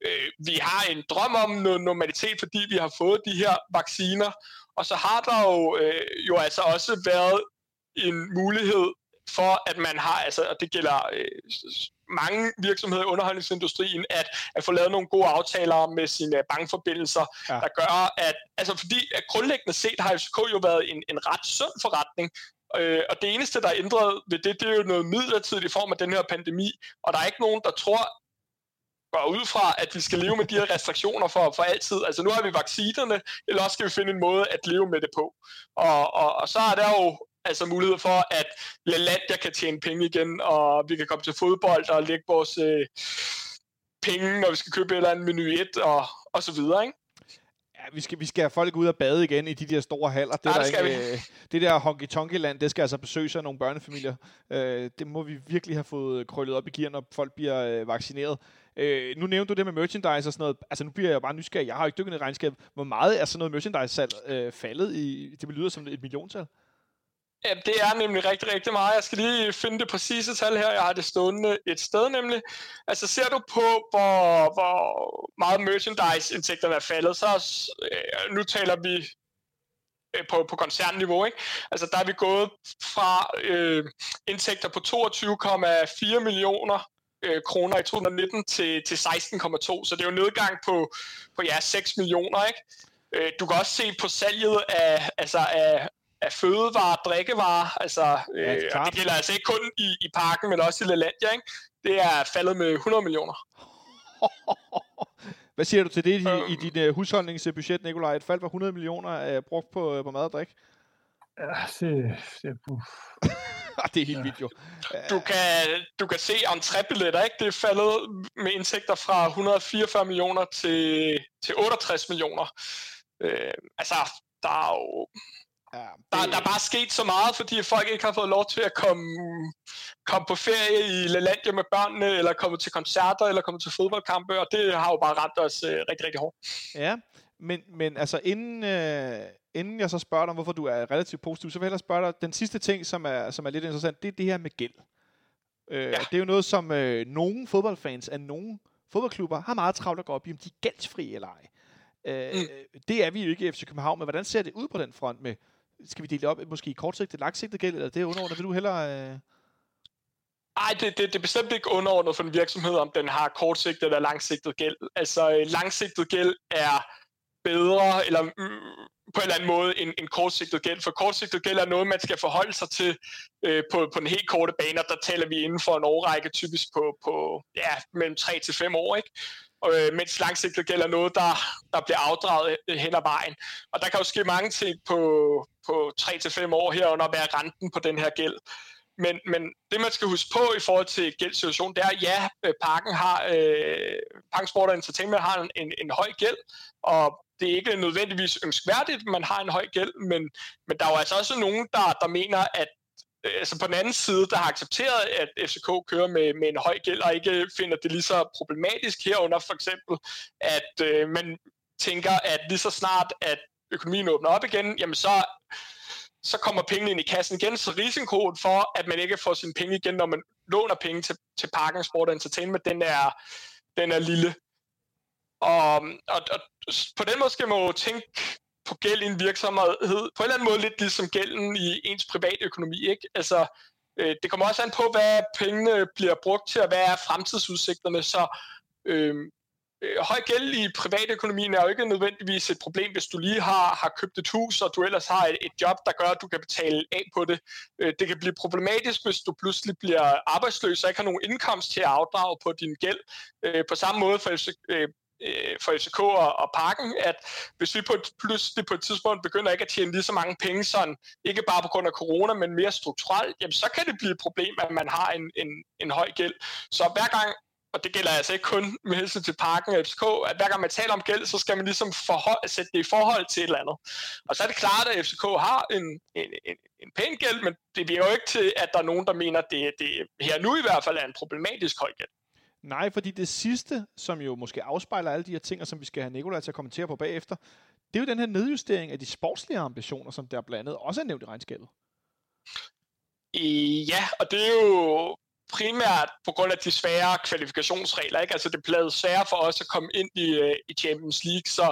øh, vi har en drøm om noget normalitet, fordi vi har fået de her vacciner, og så har der jo, øh, jo altså også været en mulighed for, at man har, altså, og det gælder øh, mange virksomheder i underholdningsindustrien, at, at få lavet nogle gode aftaler med sine bankforbindelser, ja. der gør, at, altså fordi at grundlæggende set har FCK jo været en, en ret sund forretning, øh, og det eneste, der er ændret ved det, det er jo noget midlertidigt i form af den her pandemi, og der er ikke nogen, der tror, går ud fra, at vi skal leve med de her restriktioner for, for altid. Altså nu har vi vaccinerne, eller også skal vi finde en måde at leve med det på. Og, og, og så er der jo altså mulighed for, at LaLandia kan tjene penge igen, og vi kan komme til fodbold og lægge vores øh, penge, når vi skal købe et eller andet menu 1, og, og så videre, ikke? Ja, vi skal, vi skal have folk ud og bade igen i de der store haller. Det, ja, der det skal ikke, øh, det der honky tonky land det skal altså besøges af nogle børnefamilier. Øh, det må vi virkelig have fået krøllet op i gear, når folk bliver øh, vaccineret. Øh, nu nævnte du det med merchandise og sådan noget. Altså nu bliver jeg bare nysgerrig. Jeg har jo ikke dykket i regnskab. Hvor meget er sådan noget merchandise-salg øh, faldet i? Det lyder som et milliontal. Ja, det er nemlig rigtig, rigtig meget. Jeg skal lige finde det præcise tal her. Jeg har det stående et sted nemlig. Altså ser du på, hvor, hvor meget merchandise-indtægterne er faldet, så øh, nu taler vi øh, på, på koncernniveau. Ikke? Altså der er vi gået fra øh, indtægter på 22,4 millioner øh, kroner i 2019 til, til 16,2, så det er jo nedgang på, på ja, 6 millioner. Ikke? Øh, du kan også se på salget af, altså af, af fødevarer, drikkevarer, altså, øh, ja, det gælder altså ikke kun i, i parken, men også i Lalandia, ikke? det er faldet med 100 millioner. Hvad siger du til det i, øhm, i dit uh, husholdningsbudget, Nikolaj? Et fald på 100 millioner uh, brugt på, uh, på mad og drik? Ja, det, det, uh. det er helt ja. vildt jo. Du kan, du kan se entrébilletter, ikke? Det er faldet med indtægter fra 144 millioner til, til 68 millioner. Øh, altså, der er jo Ja, det... der, der er bare sket så meget, fordi folk ikke har fået lov til at komme, komme på ferie i LaLandia med børnene, eller komme til koncerter, eller komme til fodboldkampe, og det har jo bare ramt os øh, rigtig, rigtig hårdt. Ja, men, men altså inden, øh, inden jeg så spørger dig, hvorfor du er relativt positiv, så vil jeg spørge dig, den sidste ting, som er, som er lidt interessant, det er det her med gæld. Øh, ja. Det er jo noget, som øh, nogle fodboldfans af nogle fodboldklubber har meget travlt at gå op i, om de er gældsfri eller ej. Øh, mm. Det er vi jo ikke i FC København, men hvordan ser det ud på den front med skal vi dele det op måske i kortsigtet, langsigtet gæld, eller det er underordnet? Vil du hellere... Øh... Ej, det, det, det er bestemt ikke underordnet for en virksomhed, om den har kortsigtet eller langsigtet gæld. Altså, øh, langsigtet gæld er bedre, eller mm, på en eller anden måde, en, en kortsigtet gæld. For kortsigtet gæld er noget, man skal forholde sig til øh, på, på en helt korte bane, og der taler vi inden for en årrække, typisk på, på ja, mellem 3 til 5 år, ikke? øh, mens langsigtet gælder noget, der, der bliver afdraget hen ad vejen. Og der kan jo ske mange ting på, på 3 til 5 år herunder være renten på den her gæld. Men, men det, man skal huske på i forhold til gældssituationen, det er, at ja, øh, parken har, øh, Parken Sport Entertainment har en, en, en høj gæld, og det er ikke nødvendigvis ønskværdigt, at man har en høj gæld, men, men der er jo altså også nogen, der, der mener, at øh, altså på den anden side, der har accepteret, at FCK kører med, med en høj gæld, og ikke finder det lige så problematisk herunder for eksempel, at øh, man tænker, at lige så snart, at økonomien åbner op igen, jamen så, så kommer pengene ind i kassen igen, så risikoen for, at man ikke får sine penge igen, når man låner penge til, til Parken Sport Entertainment, den er, den er lille. Og, og, og på den måde skal man jo tænke på gæld i en virksomhed, på en eller anden måde lidt ligesom gælden i ens private økonomi, ikke? Altså, øh, det kommer også an på, hvad pengene bliver brugt til, og hvad er fremtidsudsigterne, så øh, øh, høj gæld i privatøkonomien er jo ikke nødvendigvis et problem, hvis du lige har, har købt et hus, og du ellers har et, et job, der gør, at du kan betale af på det. Øh, det kan blive problematisk, hvis du pludselig bliver arbejdsløs og ikke har nogen indkomst til at afdrage på din gæld. Øh, på samme måde for øh, øh, for FCK og, og Parken, at hvis vi på et, pludselig på et tidspunkt begynder ikke at tjene lige så mange penge, sådan, ikke bare på grund af corona, men mere strukturelt, jamen så kan det blive et problem, at man har en, en, en høj gæld. Så hver gang og det gælder altså ikke kun med hensyn til parken og FCK, at hver gang man taler om gæld, så skal man ligesom forhold, sætte det i forhold til et eller andet. Og så er det klart, at FCK har en, en, en, en pæn gæld, men det bliver jo ikke til, at der er nogen, der mener, at det, det her nu i hvert fald er en problematisk høj gæld. Nej, fordi det sidste, som jo måske afspejler alle de her ting, og som vi skal have Nikolaj til at kommentere på bagefter, det er jo den her nedjustering af de sportslige ambitioner, som der blandt andet også er nævnt i regnskabet. Ja, og det er jo primært på grund af de svære kvalifikationsregler. Ikke? Altså det blev sværere for os at komme ind i, uh, i Champions League, så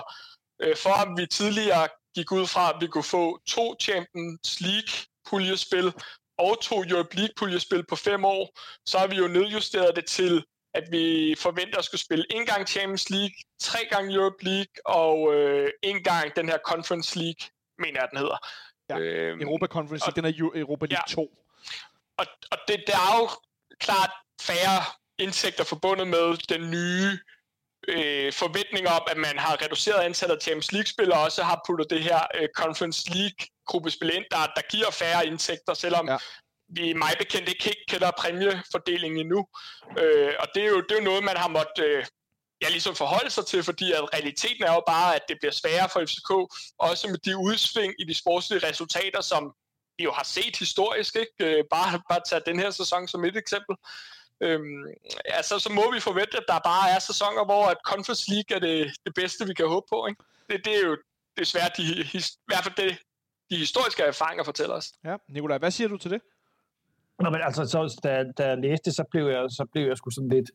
uh, for at vi tidligere gik ud fra, at vi kunne få to Champions League puljespil og to Europe League puljespil på fem år, så har vi jo nedjusteret det til, at vi forventer at skulle spille en gang Champions League, tre gange Europe League og øh, en gang den her Conference League, mener jeg, den hedder. Ja, øhm, Europa Conference League, den er Europa League ja, 2. Og, og det, der er jo klart færre indtægter forbundet med den nye øh, forventning om, at man har reduceret antallet af Champions League-spillere, og også har puttet det her øh, Conference League-gruppespil ind, der, der giver færre indtægter, selvom ja. vi mig bekendt ikke helt kender præmiefordelingen endnu. Øh, og det er, jo, det er jo noget, man har måttet øh, ja, ligesom forholde sig til, fordi at realiteten er jo bare, at det bliver sværere for FCK, også med de udsving i de sportslige resultater, som vi jo har set historisk, ikke? Øh, bare, bare tage den her sæson som et eksempel. Øhm, altså, så må vi forvente, at der bare er sæsoner, hvor at Conference League er det, det bedste, vi kan håbe på. Ikke? Det, det er jo desværre de, his, i hvert fald det, de historiske erfaringer fortæller os. Ja, Nikolaj, hvad siger du til det? Nå, men altså, så, da, da jeg læste så blev jeg, så blev jeg sgu sådan lidt,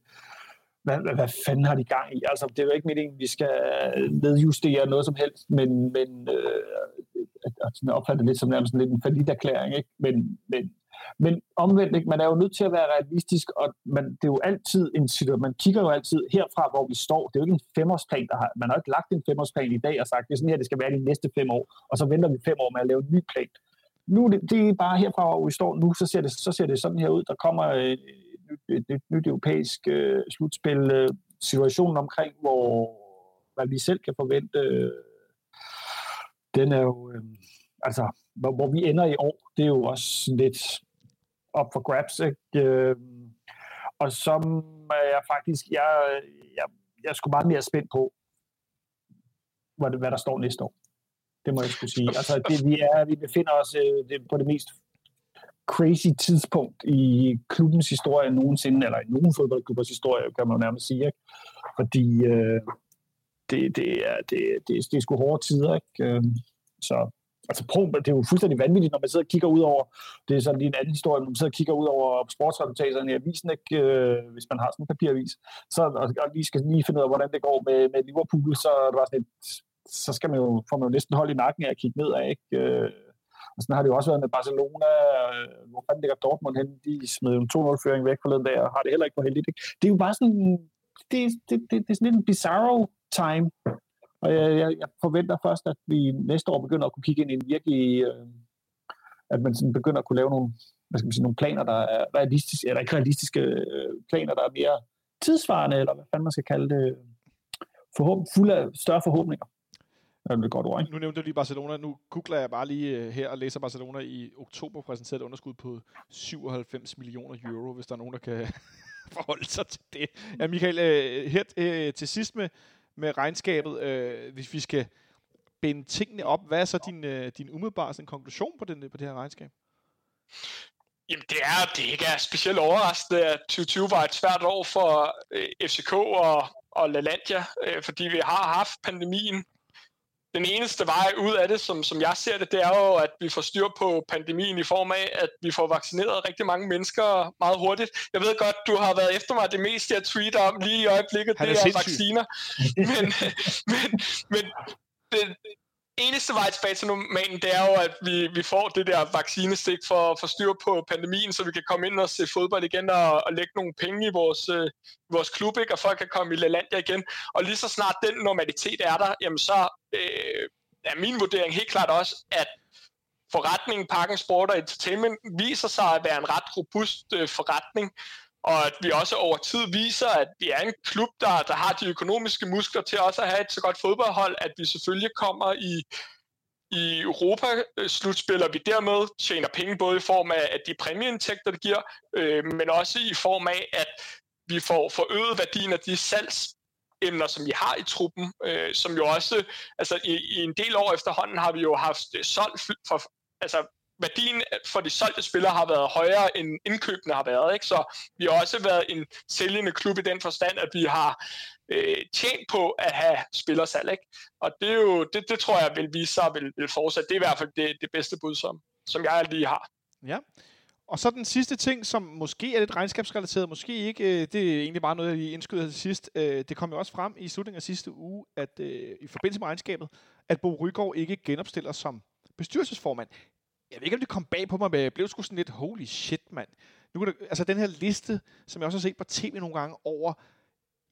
hvad, hvad, hvad fanden har de gang i? Altså, det er jo ikke meningen, vi skal øh, nedjustere noget som helst, men, men øh, altså, jeg opfatter det lidt som nærmest lidt en falit erklæring, ikke? Men, men men omvendt, ikke? man er jo nødt til at være realistisk, og man, det er jo altid en situation, man kigger jo altid herfra, hvor vi står. Det er jo ikke en femårsplan, der har, man har ikke lagt en femårsplan i dag og sagt, det er sådan her, det skal være de næste fem år, og så venter vi fem år med at lave en ny plan. Nu det, det er bare herfra, hvor vi står nu, så ser det, så ser det sådan her ud. Der kommer øh, et, et nyt europæisk øh, slutspil, Øh, situationen omkring, hvor hvad vi selv kan forvente, øh, den er jo, Øh, altså, hvor, hvor vi ender i år, det er jo også lidt op for grabs. Ikke? Øh, og som jeg faktisk, jeg, jeg, jeg skulle meget mere spændt på, hvad, hvad der står næste år. Det må jeg skulle sige. Altså, det, vi, er, vi befinder os øh, det, på det mest crazy tidspunkt i klubbens historie nogensinde, eller i nogen fodboldklubbers historie, kan man jo nærmest sige. Ikke? Fordi øh, det, det, er, det, det, det er sgu hårde tider. Ikke? Øh, så altså Pro, det er jo fuldstændig vanvittigt, når man sidder og kigger ud over, det er sådan lige en anden historie, når man sidder og kigger ud over sportsresultaterne i avisen, ikke, øh, hvis man har sådan en papiravis, så og, og lige skal lige finde ud af, hvordan det går med, med Liverpool, så det var sådan et, så skal man jo, får man jo næsten hold i nakken af at kigge ned af, ikke? Øh, og sådan har det jo også været med Barcelona, øh, hvor fanden ligger Dortmund hen, de smed en 2-0-føring væk forleden dag, og har det heller ikke på heldigt. Ikke? Det er jo bare sådan, det, det, det, det er sådan lidt en bizarro time, og jeg, jeg, jeg forventer først, at vi næste år begynder at kunne kigge ind i en virkelig, øh, at man sådan begynder at kunne lave nogle, hvad skal man sige, nogle planer, der er realistiske, eller ikke realistiske øh, planer, der er mere tidsvarende, eller hvad fanden man skal kalde det, øh, forhåb, fuld af større forhåbninger. Det er godt ord, ikke? Nu nævnte du lige Barcelona. Nu googler jeg bare lige øh, her og læser Barcelona i oktober præsenteret et underskud på 97 millioner euro, hvis der er nogen, der kan forholde sig til det. Ja, Michael, øh, her øh, til sidst med, med regnskabet, hvis vi skal binde tingene op. Hvad er så din, din umiddelbare sådan, konklusion på, den, på det her regnskab? Jamen det er, det ikke er specielt overraskende, at 2020 var et svært år for FCK og, og LaLandia, fordi vi har haft pandemien den eneste vej ud af det, som, som jeg ser det, det er jo, at vi får styr på pandemien i form af, at vi får vaccineret rigtig mange mennesker meget hurtigt. Jeg ved godt, du har været efter mig det meste, jeg tweeter om lige i øjeblikket, er det er vacciner. men, men, men det, eneste vej tilbage til normalen, det er jo, at vi, vi får det der vaccinestik for, for styr på pandemien, så vi kan komme ind og se fodbold igen og, og lægge nogle penge i vores, øh, vores klub, ikke? og folk kan komme i LaLandia igen. Og lige så snart den normalitet er der, jamen så øh, er min vurdering helt klart også, at forretningen Parken Sport og Entertainment viser sig at være en ret robust øh, forretning, og at vi også over tid viser, at vi er en klub, der, der har de økonomiske muskler til også at have et så godt fodboldhold, at vi selvfølgelig kommer i, i Europa-slutspil, og vi dermed tjener penge både i form af, af de præmieindtægter, det giver, øh, men også i form af, at vi får forøget værdien af de salgs emner, som vi har i truppen, øh, som jo også, altså i, i en del år efterhånden har vi jo haft solgt for, altså værdien for de solgte spillere har været højere, end indkøbene har været. Ikke? Så vi har også været en sælgende klub i den forstand, at vi har øh, tjent på at have spillersalg. Ikke? Og det, er jo, det, det tror jeg vil vise sig vil, vil fortsætte. Det er i hvert fald det, det bedste bud, som, som jeg lige har. Ja. Og så den sidste ting, som måske er lidt regnskabsrelateret, måske ikke, øh, det er egentlig bare noget, jeg lige indskyder til sidst. Øh, det kom jo også frem i slutningen af sidste uge, at øh, i forbindelse med regnskabet, at Bo Rygaard ikke genopstiller som bestyrelsesformand. Jeg ved ikke, om det kom bag på mig, men jeg blev sgu sådan lidt, holy shit, mand. Nu kan altså den her liste, som jeg også har set på tv nogle gange, over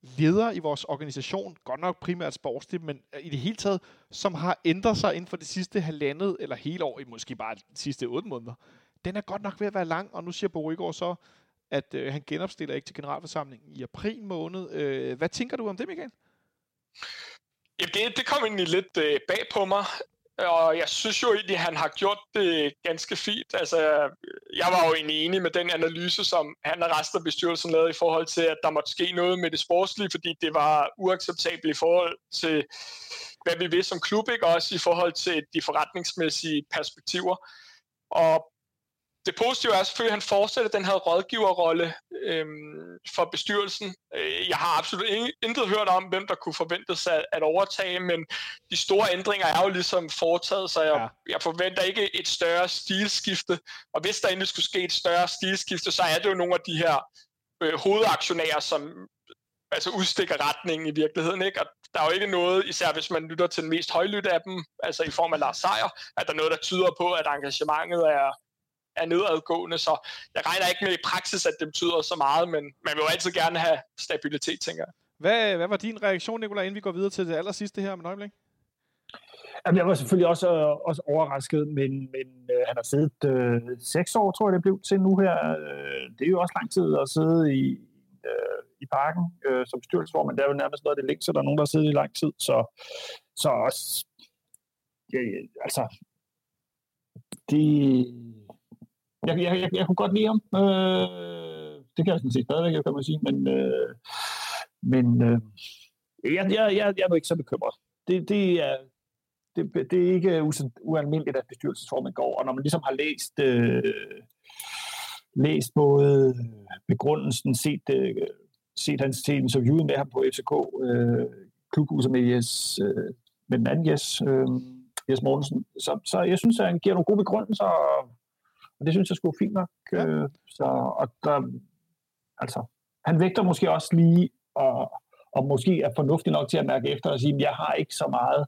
ledere i vores organisation, godt nok primært sportsligt, men øh, i det hele taget, som har ændret sig inden for det sidste halvandet eller hele år, i måske bare de sidste otte måneder den er godt nok ved at være lang, og nu siger Bo Rygaard så, at øh, han genopstiller ikke til generalforsamlingen i april måned. Øh, hvad tænker du om det, Michael? Jamen, det, det kom egentlig lidt øh, bag på mig, og jeg synes jo egentlig, at han har gjort det ganske fint. Altså, jeg var jo egentlig enig med den analyse, som han og resten af bestyrelsen lavede i forhold til, at der måtte ske noget med det sportslige, fordi det var uacceptabelt i forhold til, hvad vi vil som klub, ikke? også i forhold til de forretningsmæssige perspektiver. Og det positive er selvfølgelig, at han fortsætter den her rådgiverrolle øhm, for bestyrelsen. Øh, jeg har absolut intet hørt om, hvem der kunne forventes at, at overtage, men de store ændringer er jo ligesom foretaget, så jeg, ja. jeg forventer ikke et større stilskifte. Og hvis der endelig skulle ske et større stilskifte, så er det jo nogle af de her øh, hovedaktionærer, som altså udstikker retningen i virkeligheden. Ikke? Og der er jo ikke noget, især hvis man lytter til den mest højlytte af dem, altså i form af Lars Seier, at der er noget, der tyder på, at engagementet er, er nedadgående, så jeg regner ikke med i praksis, at det betyder så meget, men man vil jo altid gerne have stabilitet, tænker jeg. Hvad, hvad var din reaktion, Nicolai, inden vi går videre til det aller sidste her med et øjeblik? Jamen, jeg var selvfølgelig også, også overrasket, men, men øh, han har siddet øh, seks år, tror jeg det blev til nu her. Øh, det er jo også lang tid at sidde i, øh, i parken øh, som bestyrelsesformand. Det er jo nærmest noget af det længste, der er nogen, der har siddet i lang tid. Så, så også, ja, altså, det, jeg, jeg, jeg, jeg kunne godt lide ham. Øh, det kan jeg sådan set stadigvæk, kan man sige. Men, øh, men øh, jeg, jeg, jeg, jeg er nu ikke så bekymret. Det, det, er, det, det er ikke ualmindeligt, at bestyrelsesformen går. Og når man ligesom har læst, øh, læst både begrundelsen, set, øh, set hans til interviewet med ham på FCK, øh, klubhuset med, Jes, øh, med den anden Jes, øh, Jes Mortensen, så, så jeg synes, at han giver nogle gode begrundelser, og og det synes jeg skulle fint nok. Ja. Øh, så, og der, altså, han vægter måske også lige, og, og måske er fornuftig nok til at mærke efter og sige, at jeg har ikke så meget,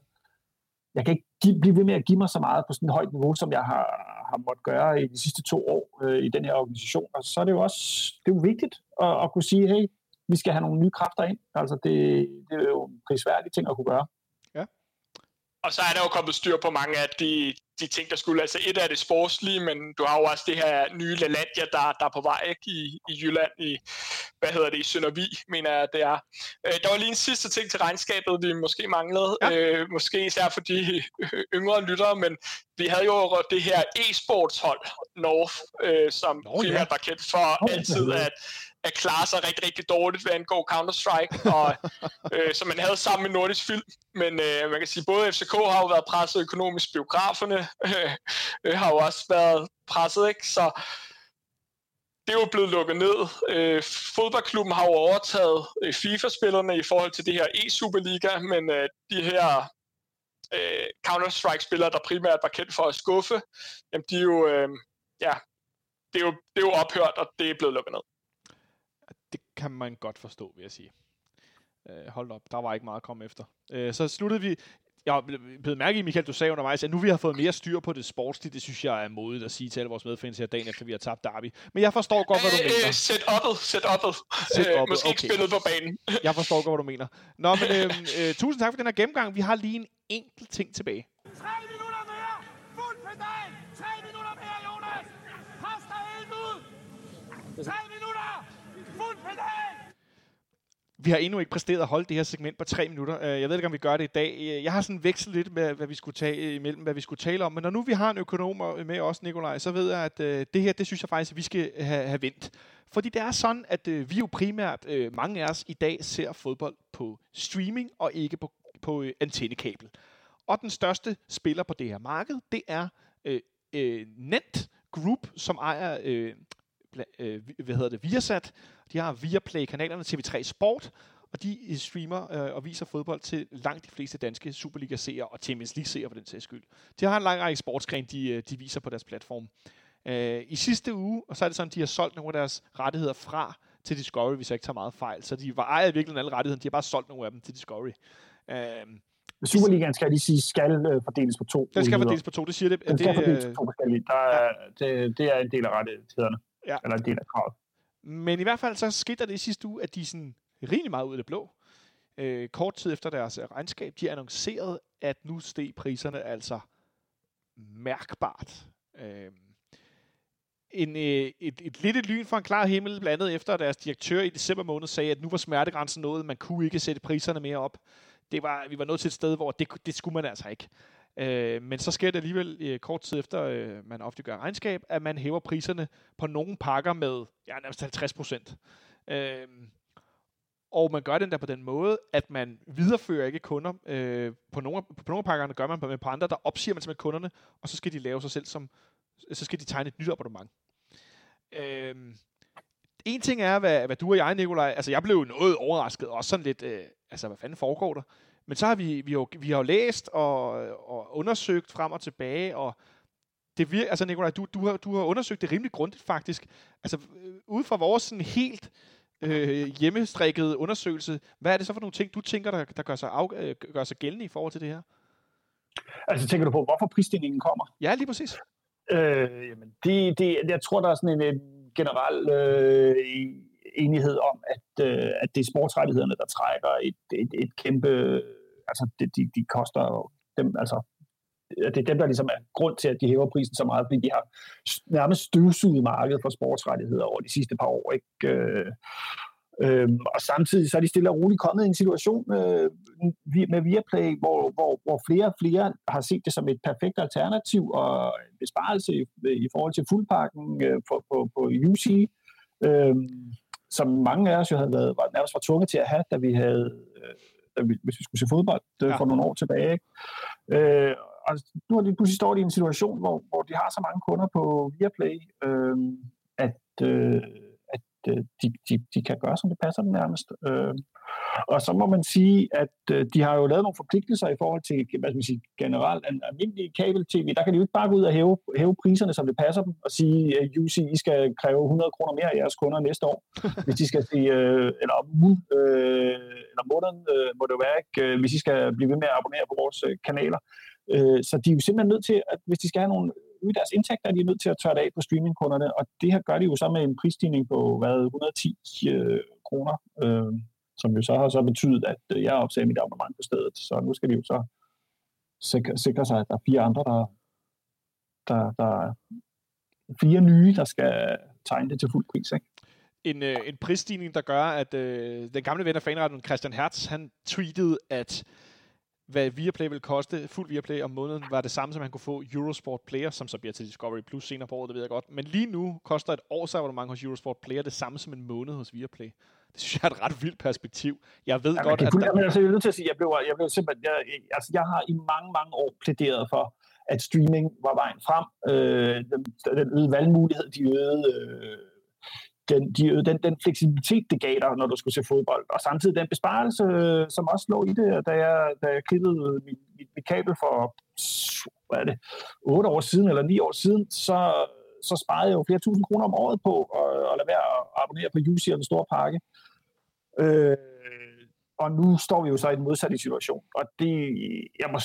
jeg kan ikke give, blive ved med at give mig så meget på sådan et højt niveau, som jeg har, har måttet gøre i de sidste to år øh, i den her organisation. Og så er det jo også det er jo vigtigt at, at kunne sige, hey, vi skal have nogle nye kræfter ind. Altså det, det er jo en prisværdig ting at kunne gøre. Og så er der jo kommet styr på mange af de, de ting, der skulle. Altså et af det sportslige, men du har jo også det her nye LaLandia, der, der er på vej ikke? I, i Jylland, i, hvad hedder det, i Søndervi, mener jeg, det er. Øh, der var lige en sidste ting til regnskabet, vi måske manglede. Ja. Øh, måske især for de yngre lyttere, men vi havde jo det her e-sportshold, North, øh, som Nå, primært ja. var kendt for altid at at klare sig rigtig, rigtig dårligt, hvad angår Counter-Strike, og, øh, som man havde sammen med Nordisk Film. Men øh, man kan sige, både FCK har jo været presset økonomisk, biograferne øh, øh, har jo også været presset, ikke? Så det er jo blevet lukket ned. Øh, fodboldklubben har jo overtaget øh, FIFA-spillerne i forhold til det her e-Superliga, men øh, de her øh, Counter-Strike-spillere, der primært var kendt for at skuffe, jamen de er jo, øh, ja, det er jo, det er jo ophørt, og det er blevet lukket ned det kan man godt forstå, vil jeg sige. Øh, hold op, der var ikke meget at komme efter. Øh, så sluttede vi... Jeg har blevet mærke i, Michael, du sagde undervejs, at nu vi har fået mere styr på det sportslige, det synes jeg er modigt at sige til alle vores medfans her dagen efter, vi har tabt Derby. Men jeg forstår godt, hvad du øh, mener. Sæt oppet, sæt oppet. Set øh, måske okay. ikke spillet på banen. jeg forstår godt, hvad du mener. Nå, men øh, øh, tusind tak for den her gennemgang. Vi har lige en enkelt ting tilbage. 3 minutter mere! Fuld pedal! 3 minutter mere, Jonas! Pas dig helt ud! 3 vi har endnu ikke præsteret at holde det her segment på tre minutter. Øh, jeg ved ikke, om vi gør det i dag. Øh, jeg har sådan vekslet lidt med, hvad vi skulle tage øh, imellem, hvad vi skulle tale om. Men når nu vi har en økonom med os, Nikolaj, så ved jeg, at det her, det synes jeg faktisk, at vi skal have, have vendt. Fordi det er sådan, at vi jo primært, mange af os i dag, ser fodbold på streaming og ikke på, på antennekabel. Og den største spiller på det her marked, det er øh, Nent Group, som ejer øh, øh, hvad hedder det, Viasat. De har Viaplay-kanalerne TV3 Sport, og de øh, streamer øh, og viser fodbold til langt de fleste danske Superliga-seere og Champions League-seere for den sags skyld. De har en lang række sportsgren, de, øh, de viser på deres platform. Øh, I sidste uge, og så er det sådan, de har solgt nogle af deres rettigheder fra til Discovery, hvis jeg ikke tager meget fejl. Så de var ejet i virkeligheden alle rettighederne, de har bare solgt nogle af dem til Discovery. Øh, Superligaen skal lige sige, skal øh, fordeles på to. den skal fordeles på to, det siger det. Den skal det, fordeles øh, på to forskellige. Der er, det, det er en del af rettighederne. Ja. Eller en del af kravet. Men i hvert fald så skete det i sidste uge, at de sådan rimelig meget ud af det blå. Øh, kort tid efter deres øh, regnskab, de annoncerede, at nu steg priserne altså mærkbart. Øh, en, øh, et, et lidt et lyn fra en klar himmel, blandt andet efter at deres direktør i december måned sagde, at nu var smertegrænsen nået, man kunne ikke sætte priserne mere op. Det var, vi var nået til et sted, hvor det, det skulle man altså ikke. Øh, men så sker det alligevel øh, kort tid efter, øh, man ofte gør regnskab, at man hæver priserne på nogle pakker med ja, nærmest 50 procent. Øh, og man gør den der på den måde, at man viderefører ikke kunder. Øh, på, nogle, på nogle af pakkerne gør man, men på andre, der opsiger man simpelthen kunderne, og så skal de lave sig selv som, så skal de tegne et nyt abonnement. Øh, en ting er, hvad, hvad du og jeg, Nikolaj, altså jeg blev noget overrasket, også sådan lidt, øh, altså hvad fanden foregår der? Men så har vi, vi, jo, vi har jo læst og, og undersøgt frem og tilbage, og det virker, altså Nikolaj, du, du, har, du har undersøgt det rimelig grundigt faktisk. Altså øh, ud fra vores sådan helt øh, hjemmestrikkede undersøgelse, hvad er det så for nogle ting, du tænker, der, der gør, sig af, øh, gør sig gældende i forhold til det her? Altså tænker du på, hvorfor prisstigningen kommer? Ja, lige præcis. Øh, jamen, det, det, jeg tror, der er sådan en, en generel øh, enighed om, at, øh, at det er sportsrettighederne, der trækker et, et, et kæmpe... Altså, det, de, de koster dem, altså, det er dem, der ligesom er grund til, at de hæver prisen så meget, fordi de har nærmest støvsuget markedet for sportsrettigheder over de sidste par år. Ikke? Øh, Øhm, og samtidig så er de stille og roligt kommet i en situation øh, med Viaplay, hvor, hvor, hvor flere og flere har set det som et perfekt alternativ og en besparelse i, i forhold til fuldpakken øh, på, på, på UC, øh, som mange af os jo havde været, var, nærmest var tvunget til at have, da vi havde, øh, da vi, hvis vi skulle se fodbold øh, Ja. for nogle år tilbage. Ikke? Øh, og nu er de pludselig står de i en situation, hvor, hvor de har så mange kunder på Viaplay, øh, at, øh, at øh, de, de, de kan gøre, som det passer dem nærmest. Øh, og så må man sige, at øh, de har jo lavet nogle forpligtelser i forhold til hvad skal man sige, generelt en almindelig kabel-tv. Der kan de jo ikke bare gå ud og hæve, hæve priserne, som det passer dem, og sige, at UC, I skal kræve 100 kroner mere af jeres kunder næste år, hvis de skal se, øh, eller om ugen, øh, eller måneden, øh, må det jo være, ikke, øh, hvis I skal blive ved med at abonnere på vores øh, kanaler. Øh, så de er jo simpelthen nødt til, at hvis de skal have nogle øge deres indtægter, er de nødt til at tørre det af på streamingkunderne, og det her gør de jo så med en prisstigning på, hvad, 110 øh, kroner, øh, som jo så har så betydet, at øh, jeg opsagde mit abonnement på stedet, så nu skal de jo så sikre, sikre sig, at der er fire andre, der, der, der fire nye, der skal tegne det til fuld pris, ikke? En, øh, en prisstigning, der gør, at øh, den gamle ven af fanretten, Christian Hertz, han tweetede, at hvad Viaplay vil koste, fuld Viaplay om måneden, var det samme, som han kunne få Eurosport Player, som så bliver til Discovery Plus senere på året, det ved jeg godt. Men lige nu koster et års abonnement hos Eurosport Player det samme som en måned hos Viaplay. Det synes jeg er et ret vildt perspektiv. Jeg ved Ja, godt, at kan, der, der... altså, jeg er nødt til at sige, jeg blev, jeg blev simpelthen, jeg, altså, jeg har i mange, mange år plæderet for, at streaming var vejen frem. Øh, den, den øgede valgmulighed, de øgede, øh, den, de den, den fleksibilitet, det gav dig, når du skulle se fodbold. Og samtidig den besparelse, øh, som også lå i det, da jeg, da jeg klippede mit, mit, mit kabel for, hvad er det, 8 år siden eller 9 år siden, så, så sparede jeg jo flere tusind kroner om året på at, at lade være at abonnere på UC og den store pakke. Øh, og nu står vi jo så i den modsatte situation. Og det, jeg, må,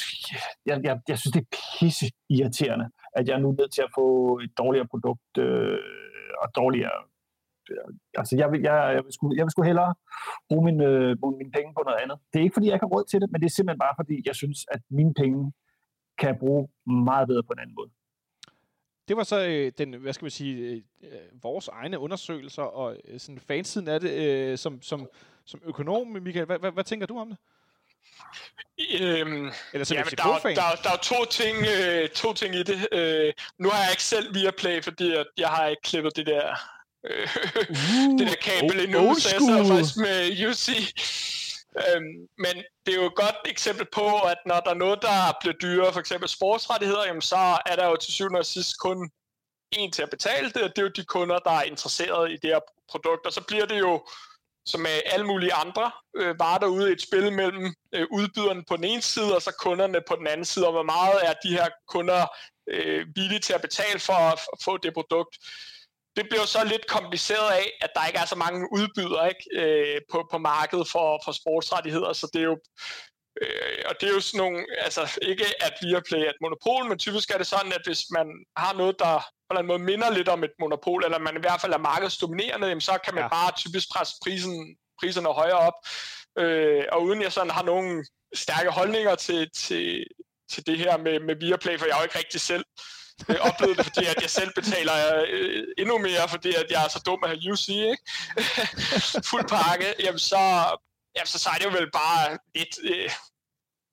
jeg, jeg, jeg synes, det er pisse irriterende, at jeg er nu nødt til at få et dårligere produkt øh, og dårligere... Altså, jeg vil, jeg, jeg, vil sgu, jeg vil sgu hellere bruge min, øh, bruge mine penge på noget andet. Det er ikke, fordi jeg ikke har råd til det, men det er simpelthen bare, fordi jeg synes, at mine penge kan jeg bruge meget bedre på en anden måde. det var så øh, den, hvad skal vi sige, øh, vores egne undersøgelser, og øh, sådan fansiden af det, øh, som, som, som økonom, Michael, hvad, hvad, hvad tænker du om det? Øhm, Eller som ja, men der, er, der, er- der er to ting, øh, to ting i det. Øh, nu har jeg ikke selv Viaplay, fordi at jeg har ikke klippet det der, øh, det der kabel o- endnu, old så jeg school. faktisk med UC. Øhm, men det er jo et godt eksempel på, at når der er noget, der bliver dyrere, for eksempel sportsrettigheder, jamen så er der jo til syvende og sidst kun en til at betale det, og det er jo de kunder, der er interesseret i det her produkt. Og så bliver det jo som med alle mulige andre øh, varer derude et spil mellem øh, udbyderne på den ene side, og så kunderne på den anden side, og hvor meget er de her kunder øh, villige til at betale for at få det produkt. Det bliver så lidt kompliceret af, at der ikke er så mange udbydere ikke, øh, på, på markedet for, for sportsrettigheder, så det er jo Øh, og det er jo sådan nogle, altså ikke at Viaplay er et monopol, men typisk er det sådan, at hvis man har noget, der på en måde minder lidt om et monopol, eller man i hvert fald er markedsdominerende, jamen, så kan man ja. bare typisk presse prisen, priserne højere op. Øh, og uden jeg sådan har nogle stærke holdninger til, til, til det her med, med Viaplay, for jeg har jo ikke rigtig selv øh, oplevet det, fordi at jeg selv betaler øh, endnu mere, fordi at jeg er så dum at have UC, ikke? Fuld pakke, jamen så, jamen så, så er det jo vel bare et, øh,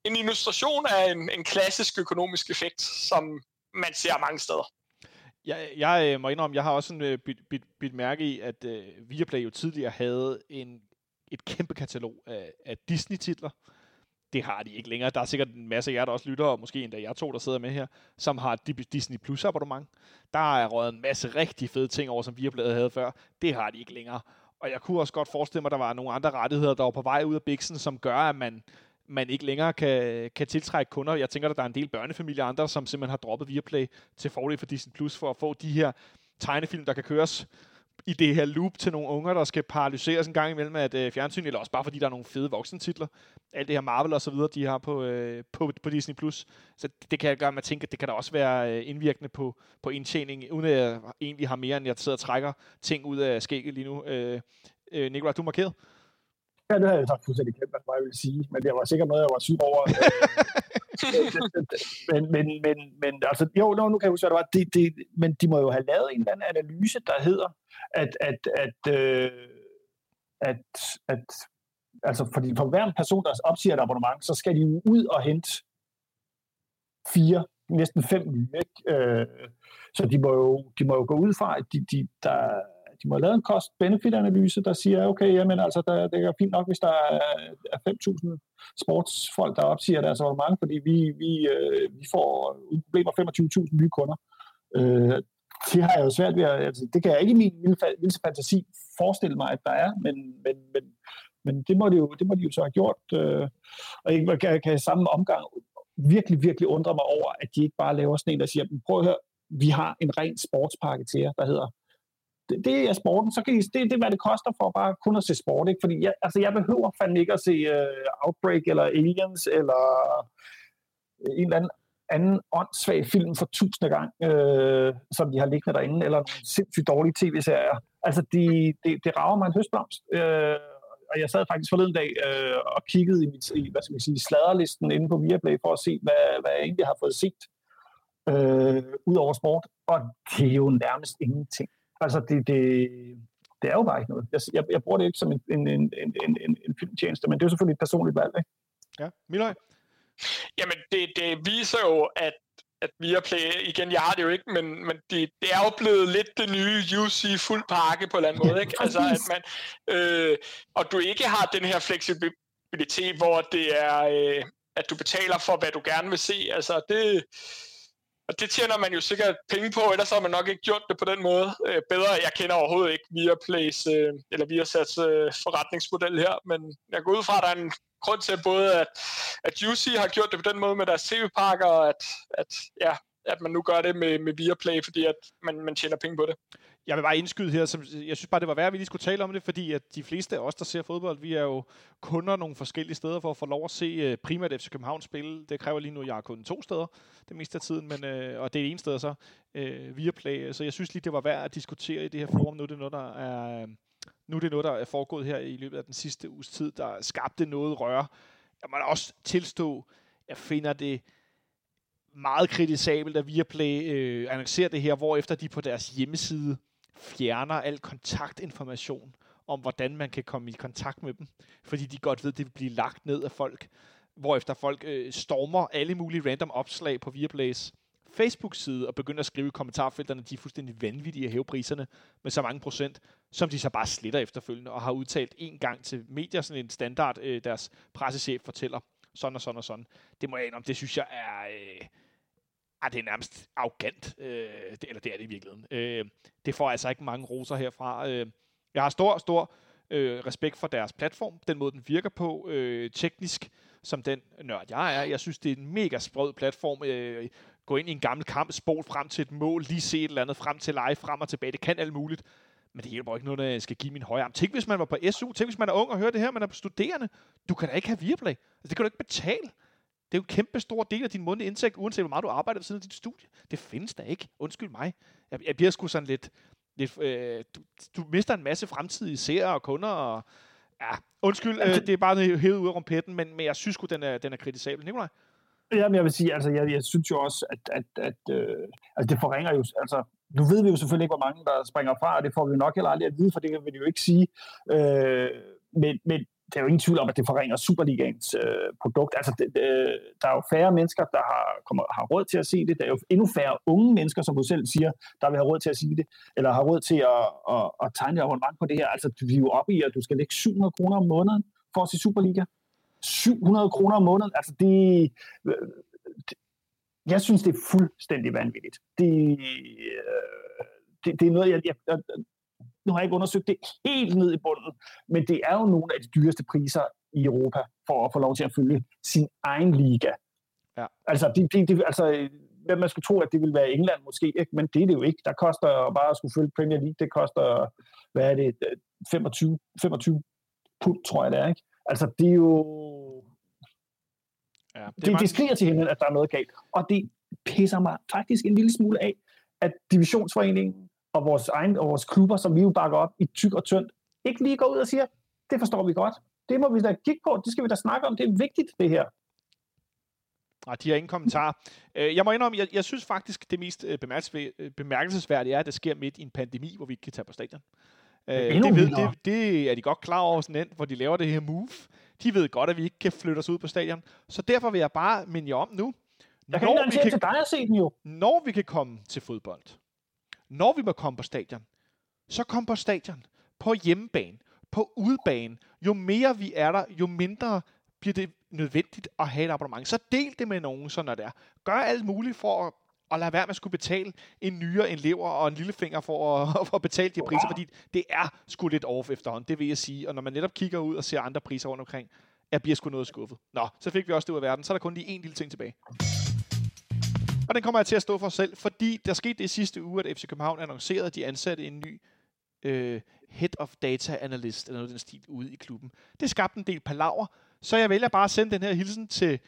en illustration af en, en klassisk økonomisk effekt, som man ser mange steder. Jeg, jeg øh, må indrømme, jeg har også en, øh, bit, bit, bit mærke i, at øh, Viaplay jo tidligere havde en, et kæmpe katalog af, af Disney-titler. Det har de ikke længere. Der er sikkert en masse af jer, der også lytter, og måske endda jeg to, der sidder med her, som har Disney Plus abonnement. Der er røget en masse rigtig fede ting over, som Viaplay havde før. Det har de ikke længere. Og jeg kunne også godt forestille mig, at der var nogle andre rettigheder, der var på vej ud af biksen, som gør, at man man ikke længere kan, kan tiltrække kunder. Jeg tænker, at der er en del børnefamilier og andre, som simpelthen har droppet Viaplay til fordel for Disney Plus for at få de her tegnefilm, der kan køres i det her loop til nogle unger, der skal paralyseres en gang imellem af et øh, fjernsyn, eller også bare fordi der er nogle fede voksentitler. Alt det her Marvel og så videre, de har på, øh, på, på Disney+. Plus. Så det, det kan jeg gøre med at tænke, at det kan da også være øh, indvirkende på, på indtjening, uden at jeg egentlig har mere, end jeg sidder og trækker ting ud af skægget lige nu. Øh, øh, Nikolaj, du er markeret? Ja, det havde jeg sagt fuldstændig kæmpe, hvad jeg ville sige, men det var sikkert noget, jeg var syg over. men, men, men, men altså, jo, no, nu kan jeg huske, hvad det var. De, de, men de må jo have lavet en eller anden analyse, der hedder, at, at, at, øh, at, at altså, fordi for hver en person, der opsiger et abonnement, så skal de jo ud og hente fire, næsten fem nye. Ikke? Øh, så de må, jo, de må jo gå ud fra, at de, de, der, de må have lavet en cost-benefit-analyse, der siger, okay, jamen, altså, der, det er fint nok, hvis der er 5.000 sportsfolk, der opsiger deres abonnement, fordi vi, vi, øh, vi får uden problemer 25.000 nye kunder. Øh, det har jeg jo svært ved at, altså, det kan jeg ikke i min vildeste fantasi forestille mig, at der er, men, men, men, men det, må de jo, det må de jo så have gjort. Øh, og jeg kan, kan i samme omgang virkelig, virkelig undre mig over, at de ikke bare laver sådan en, der siger, prøv at høre, vi har en ren sportspakke til jer, der hedder det, det er sporten, så kan I, det, det er, hvad det koster for bare kun at se sport. Ikke? Fordi jeg, altså, jeg behøver fandme ikke at se uh, Outbreak eller Aliens eller øh, en eller anden anden åndssvag film for tusinde gang, øh, som de har liggende derinde, eller nogle sindssygt dårlige tv-serier. Altså, det de, de rager mig en høstblomst. Øh, og jeg sad faktisk forleden dag øh, og kiggede i, mit, i hvad skal man sige, sladerlisten inde på Viaplay for at se, hvad, hvad jeg egentlig har fået set øh, ud over sport. Og det er jo nærmest ingenting. Altså, det, det, det er jo bare ikke noget. Jeg, jeg, jeg bruger det ikke som en, en, en, en, en, en filmtjeneste, men det er jo selvfølgelig et personligt valg, ikke? Ja, Miløj? Jamen, det, det viser jo, at at Viaplay, igen, jeg har det jo ikke, men, men det, det er jo blevet lidt det nye UC fuld pakke på en eller anden måde, ikke? Altså, at man, øh, og du ikke har den her fleksibilitet, hvor det er, øh, at du betaler for, hvad du gerne vil se. Altså, det, og det tjener man jo sikkert penge på, ellers har man nok ikke gjort det på den måde. Øh, bedre, jeg kender overhovedet ikke Viaplays, øh, eller Viasats øh, forretningsmodel her, men jeg går ud fra, at der er en grund til både, at, at Juicy har gjort det på den måde med deres tv-pakker, og at, at, ja, at man nu gør det med, med Viaplay, fordi at man, man tjener penge på det. Jeg vil bare indskyde her, som, jeg synes bare, det var værd, at vi lige skulle tale om det, fordi at de fleste af os, der ser fodbold, vi er jo kunder nogle forskellige steder for at få lov at se øh, primært FC København spille. Det kræver lige nu, at jeg er kun to steder det meste af tiden, men, øh, og det er en sted så øh, via Play. Så jeg synes lige, det var værd at diskutere i det her forum. Nu er det noget, der er, nu er det noget, der er foregået her i løbet af den sidste uges tid, der skabte noget røre. Jeg må også tilstå, jeg finder det meget kritisabelt, at Viaplay øh, annoncerer det her, hvor efter de på deres hjemmeside fjerner al kontaktinformation om, hvordan man kan komme i kontakt med dem, fordi de godt ved, at det vil blive lagt ned af folk, hvorefter folk øh, stormer alle mulige random opslag på Viaplays Facebook-side og begynder at skrive i kommentarfelterne, at de er fuldstændig vanvittige at hæve priserne med så mange procent, som de så bare sletter efterfølgende, og har udtalt en gang til medier, sådan en standard, øh, deres pressechef fortæller, sådan og sådan og sådan. Det må jeg om, det synes jeg er... Øh, ah, det er nærmest arrogant, øh, det, eller det er det i virkeligheden. Øh, det får altså ikke mange roser herfra. Øh, jeg har stor, stor øh, respekt for deres platform, den måde, den virker på, øh, teknisk, som den nørd jeg er. Jeg synes, det er en mega sprød platform. Øh, gå ind i en gammel kamp, spol frem til et mål, lige se et eller andet frem til live, frem og tilbage. Det kan alt muligt. Men det hjælper ikke noget, når jeg skal give min højre arm. Tænk, hvis man var på SU. Tænk, hvis man er ung og hører det her, man er på studerende. Du kan da ikke have Viaplay. Altså, det kan du ikke betale. Det er jo en kæmpe stor del af din månedlige indtægt, uanset hvor meget du arbejder ved siden af dit studie. Det findes da ikke. Undskyld mig. Jeg, jeg bliver sgu sådan lidt... lidt øh, du, du mister en masse fremtidige seere og kunder, og ja, undskyld, øh, det er bare hævet ud af rumpetten, men, men jeg synes sgu, den er, den er kritisabel. Nikolaj? Jamen, jeg vil sige, altså, jeg, jeg synes jo også, at, at, at øh, altså, det forringer jo, altså, nu ved vi jo selvfølgelig ikke, hvor mange der springer fra, og det får vi jo nok heller aldrig at vide, for det kan vi jo ikke sige. Øh, men, men der er jo ingen tvivl om, at det forringer Superligaens øh, produkt. Altså, det, øh, der er jo færre mennesker, der har, kommer, har råd til at se det. Der er jo endnu færre unge mennesker, som du selv siger, der vil have råd til at sige det, eller har råd til at, at, at tegne abonnement på det her. Altså, vi er jo oppe i, at du skal lægge 700 kroner om måneden for at se Superliga. 700 kroner om måneden, altså det, øh, det jeg synes, det er fuldstændig vanvittigt. Det, øh, det, det er noget, jeg, jeg, jeg, nu har jeg ikke undersøgt det helt ned i bunden, men det er jo nogle af de dyreste priser i Europa for at få lov til at følge sin egen liga. Ja. Altså, det, det, det, altså, hvad man skulle tro, at det ville være England måske, ikke? men det er det jo ikke. Der koster bare at skulle følge Premier League, det koster, hvad er det, 25, 25 pund, tror jeg det er. Ikke? Altså, det er jo... Ja, det, det, det skriger til himlen, at der er noget galt. Og det pisser mig faktisk en lille smule af, at divisionsforeningen og vores, egen, og vores klubber, som vi jo bakker op i tyk og tyndt, ikke lige går ud og siger, det forstår vi godt. Det må vi da kigge på. Det skal vi da snakke om. Det er vigtigt, det her. Nej, de har ingen kommentar. Øh, jeg må indrømme, jeg, jeg synes faktisk, det mest øh, bemærkelsesværdige er, at det sker midt i en pandemi, hvor vi ikke kan tage på stadion. Øh, det, ved, det, det er de godt klar over, sådan end, hvor de laver det her move. De ved godt, at vi ikke kan flytte os ud på stadion. Så derfor vil jeg bare minde jer om nu. Jeg kan ikke kan, til dig at se den jo. Når vi kan komme til fodbold, når vi må komme på stadion, så kom på stadion, på hjemmebane, på udebane. Jo mere vi er der, jo mindre bliver det nødvendigt at have et abonnement. Så del det med nogen, sådan er det er. Gør alt muligt for at, at lade være med at skulle betale en nyere, en lever og en lillefinger for at, for at betale de priser, fordi det er sgu lidt off efterhånden, det vil jeg sige. Og når man netop kigger ud og ser andre priser rundt omkring, jeg bliver sgu noget skuffet. Nå, så fik vi også det ud af verden. Så er der kun lige en lille ting tilbage. Og den kommer jeg til at stå for selv, fordi der skete det i sidste uge, at FC København annoncerede, at de ansatte en ny øh, Head of Data Analyst, eller noget den stil, ude i klubben. Det skabte en del palaver, så jeg vælger bare at sende den her hilsen til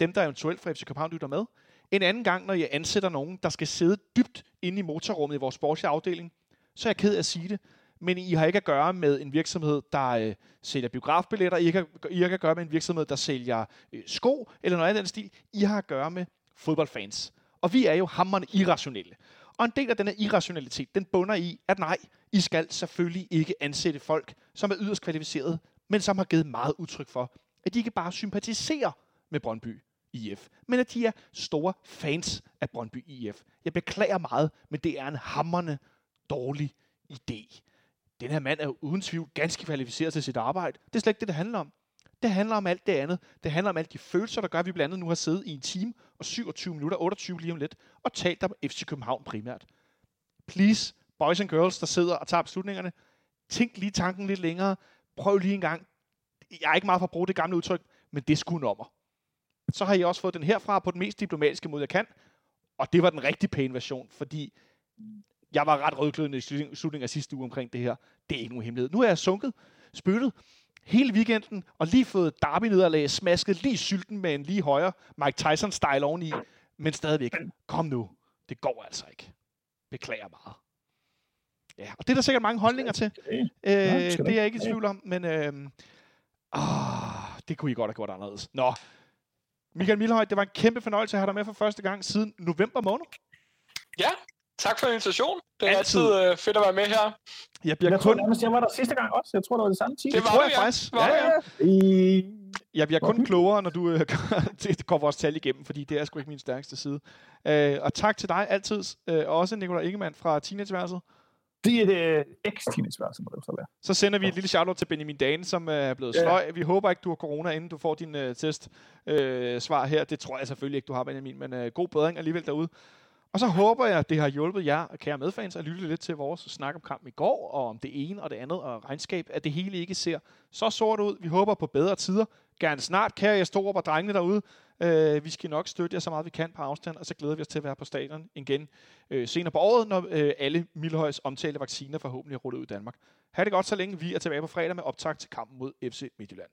dem, der eventuelt fra FC København lytter med. En anden gang, når jeg ansætter nogen, der skal sidde dybt inde i motorrummet i vores sportslige afdeling, så er jeg ked af at sige det, men I har ikke at gøre med en virksomhed, der øh, sælger biografbilletter. I har, I har ikke at gøre med en virksomhed, der sælger øh, sko eller noget andet den stil. I har at gøre med fodboldfans. Og vi er jo hammerne irrationelle. Og en del af denne irrationalitet, den bunder i, at nej, I skal selvfølgelig ikke ansætte folk, som er yderst kvalificerede, men som har givet meget udtryk for, at de ikke bare sympatiserer med Brøndby IF, men at de er store fans af Brøndby IF. Jeg beklager meget, men det er en hammerne dårlig idé. Den her mand er uden tvivl ganske kvalificeret til sit arbejde. Det er slet ikke det, det handler om. Det handler om alt det andet. Det handler om alle de følelser, der gør, at vi blandt andet nu har siddet i en time og 27 minutter, 28 lige om lidt, og talt om FC København primært. Please, boys and girls, der sidder og tager beslutningerne, tænk lige tanken lidt længere. Prøv lige en gang. Jeg er ikke meget for at bruge det gamle udtryk, men det skulle nummer. Så har I også fået den herfra på den mest diplomatiske måde, jeg kan. Og det var den rigtig pæne version, fordi jeg var ret rødglødende i slutningen af sidste uge omkring det her. Det er ikke nogen hemmelighed. Nu er jeg sunket, spyttet, hele weekenden, og lige fået Derby-nederlag, smasket lige sylten med en lige højere Mike Tyson-style oveni, men stadigvæk, kom nu, det går altså ikke. Beklager meget. Ja, og det er der sikkert mange holdninger til. Øh, det er jeg ikke i tvivl om, men øh, åh, det kunne I godt have gjort anderledes. Nå, Michael Milhøj, det var en kæmpe fornøjelse at have dig med for første gang siden november måned. Ja, Tak for invitationen. Det er altid, altid øh, fedt at være med her. Jeg, bliver jeg kun... tror nærmest, jeg var der sidste gang også. Jeg tror, det var det samme team. Det var det, tror jeg faktisk. Var ja, ja. I... Jeg bliver kun Okay. klogere, når du øh, går vores tal igennem, fordi det er sgu ikke min stærkeste side. Øh, og tak til dig altid, øh, også Nikolaj Ingemann fra Teenageværelset. Det er det øh, eks-teenageværelse, må det så være. Så sender vi et lille shout-out til Benjamin Dane, som er blevet Ja. sløj. Vi håber ikke, du har corona, inden du får din øh, test øh, svar her. Det tror jeg selvfølgelig ikke, du har, Benjamin, men øh, god bedring alligevel derude. Og så håber jeg, at det har hjulpet jer, kære medfans, at lytte lidt til vores snak om kampen i går, og om det ene og det andet, og regnskab, at det hele ikke ser så sort ud. Vi håber på bedre tider. Gerne snart, kære jeg store og drengene derude. Øh, vi skal nok støtte jer så meget vi kan på afstand, og så glæder vi os til at være på stadion igen øh, senere på året, når øh, alle Mildhøjs omtalte vacciner forhåbentlig er rullet ud i Danmark. Ha' det godt, så længe vi er tilbage på fredag med optag til kampen mod FC Midtjylland.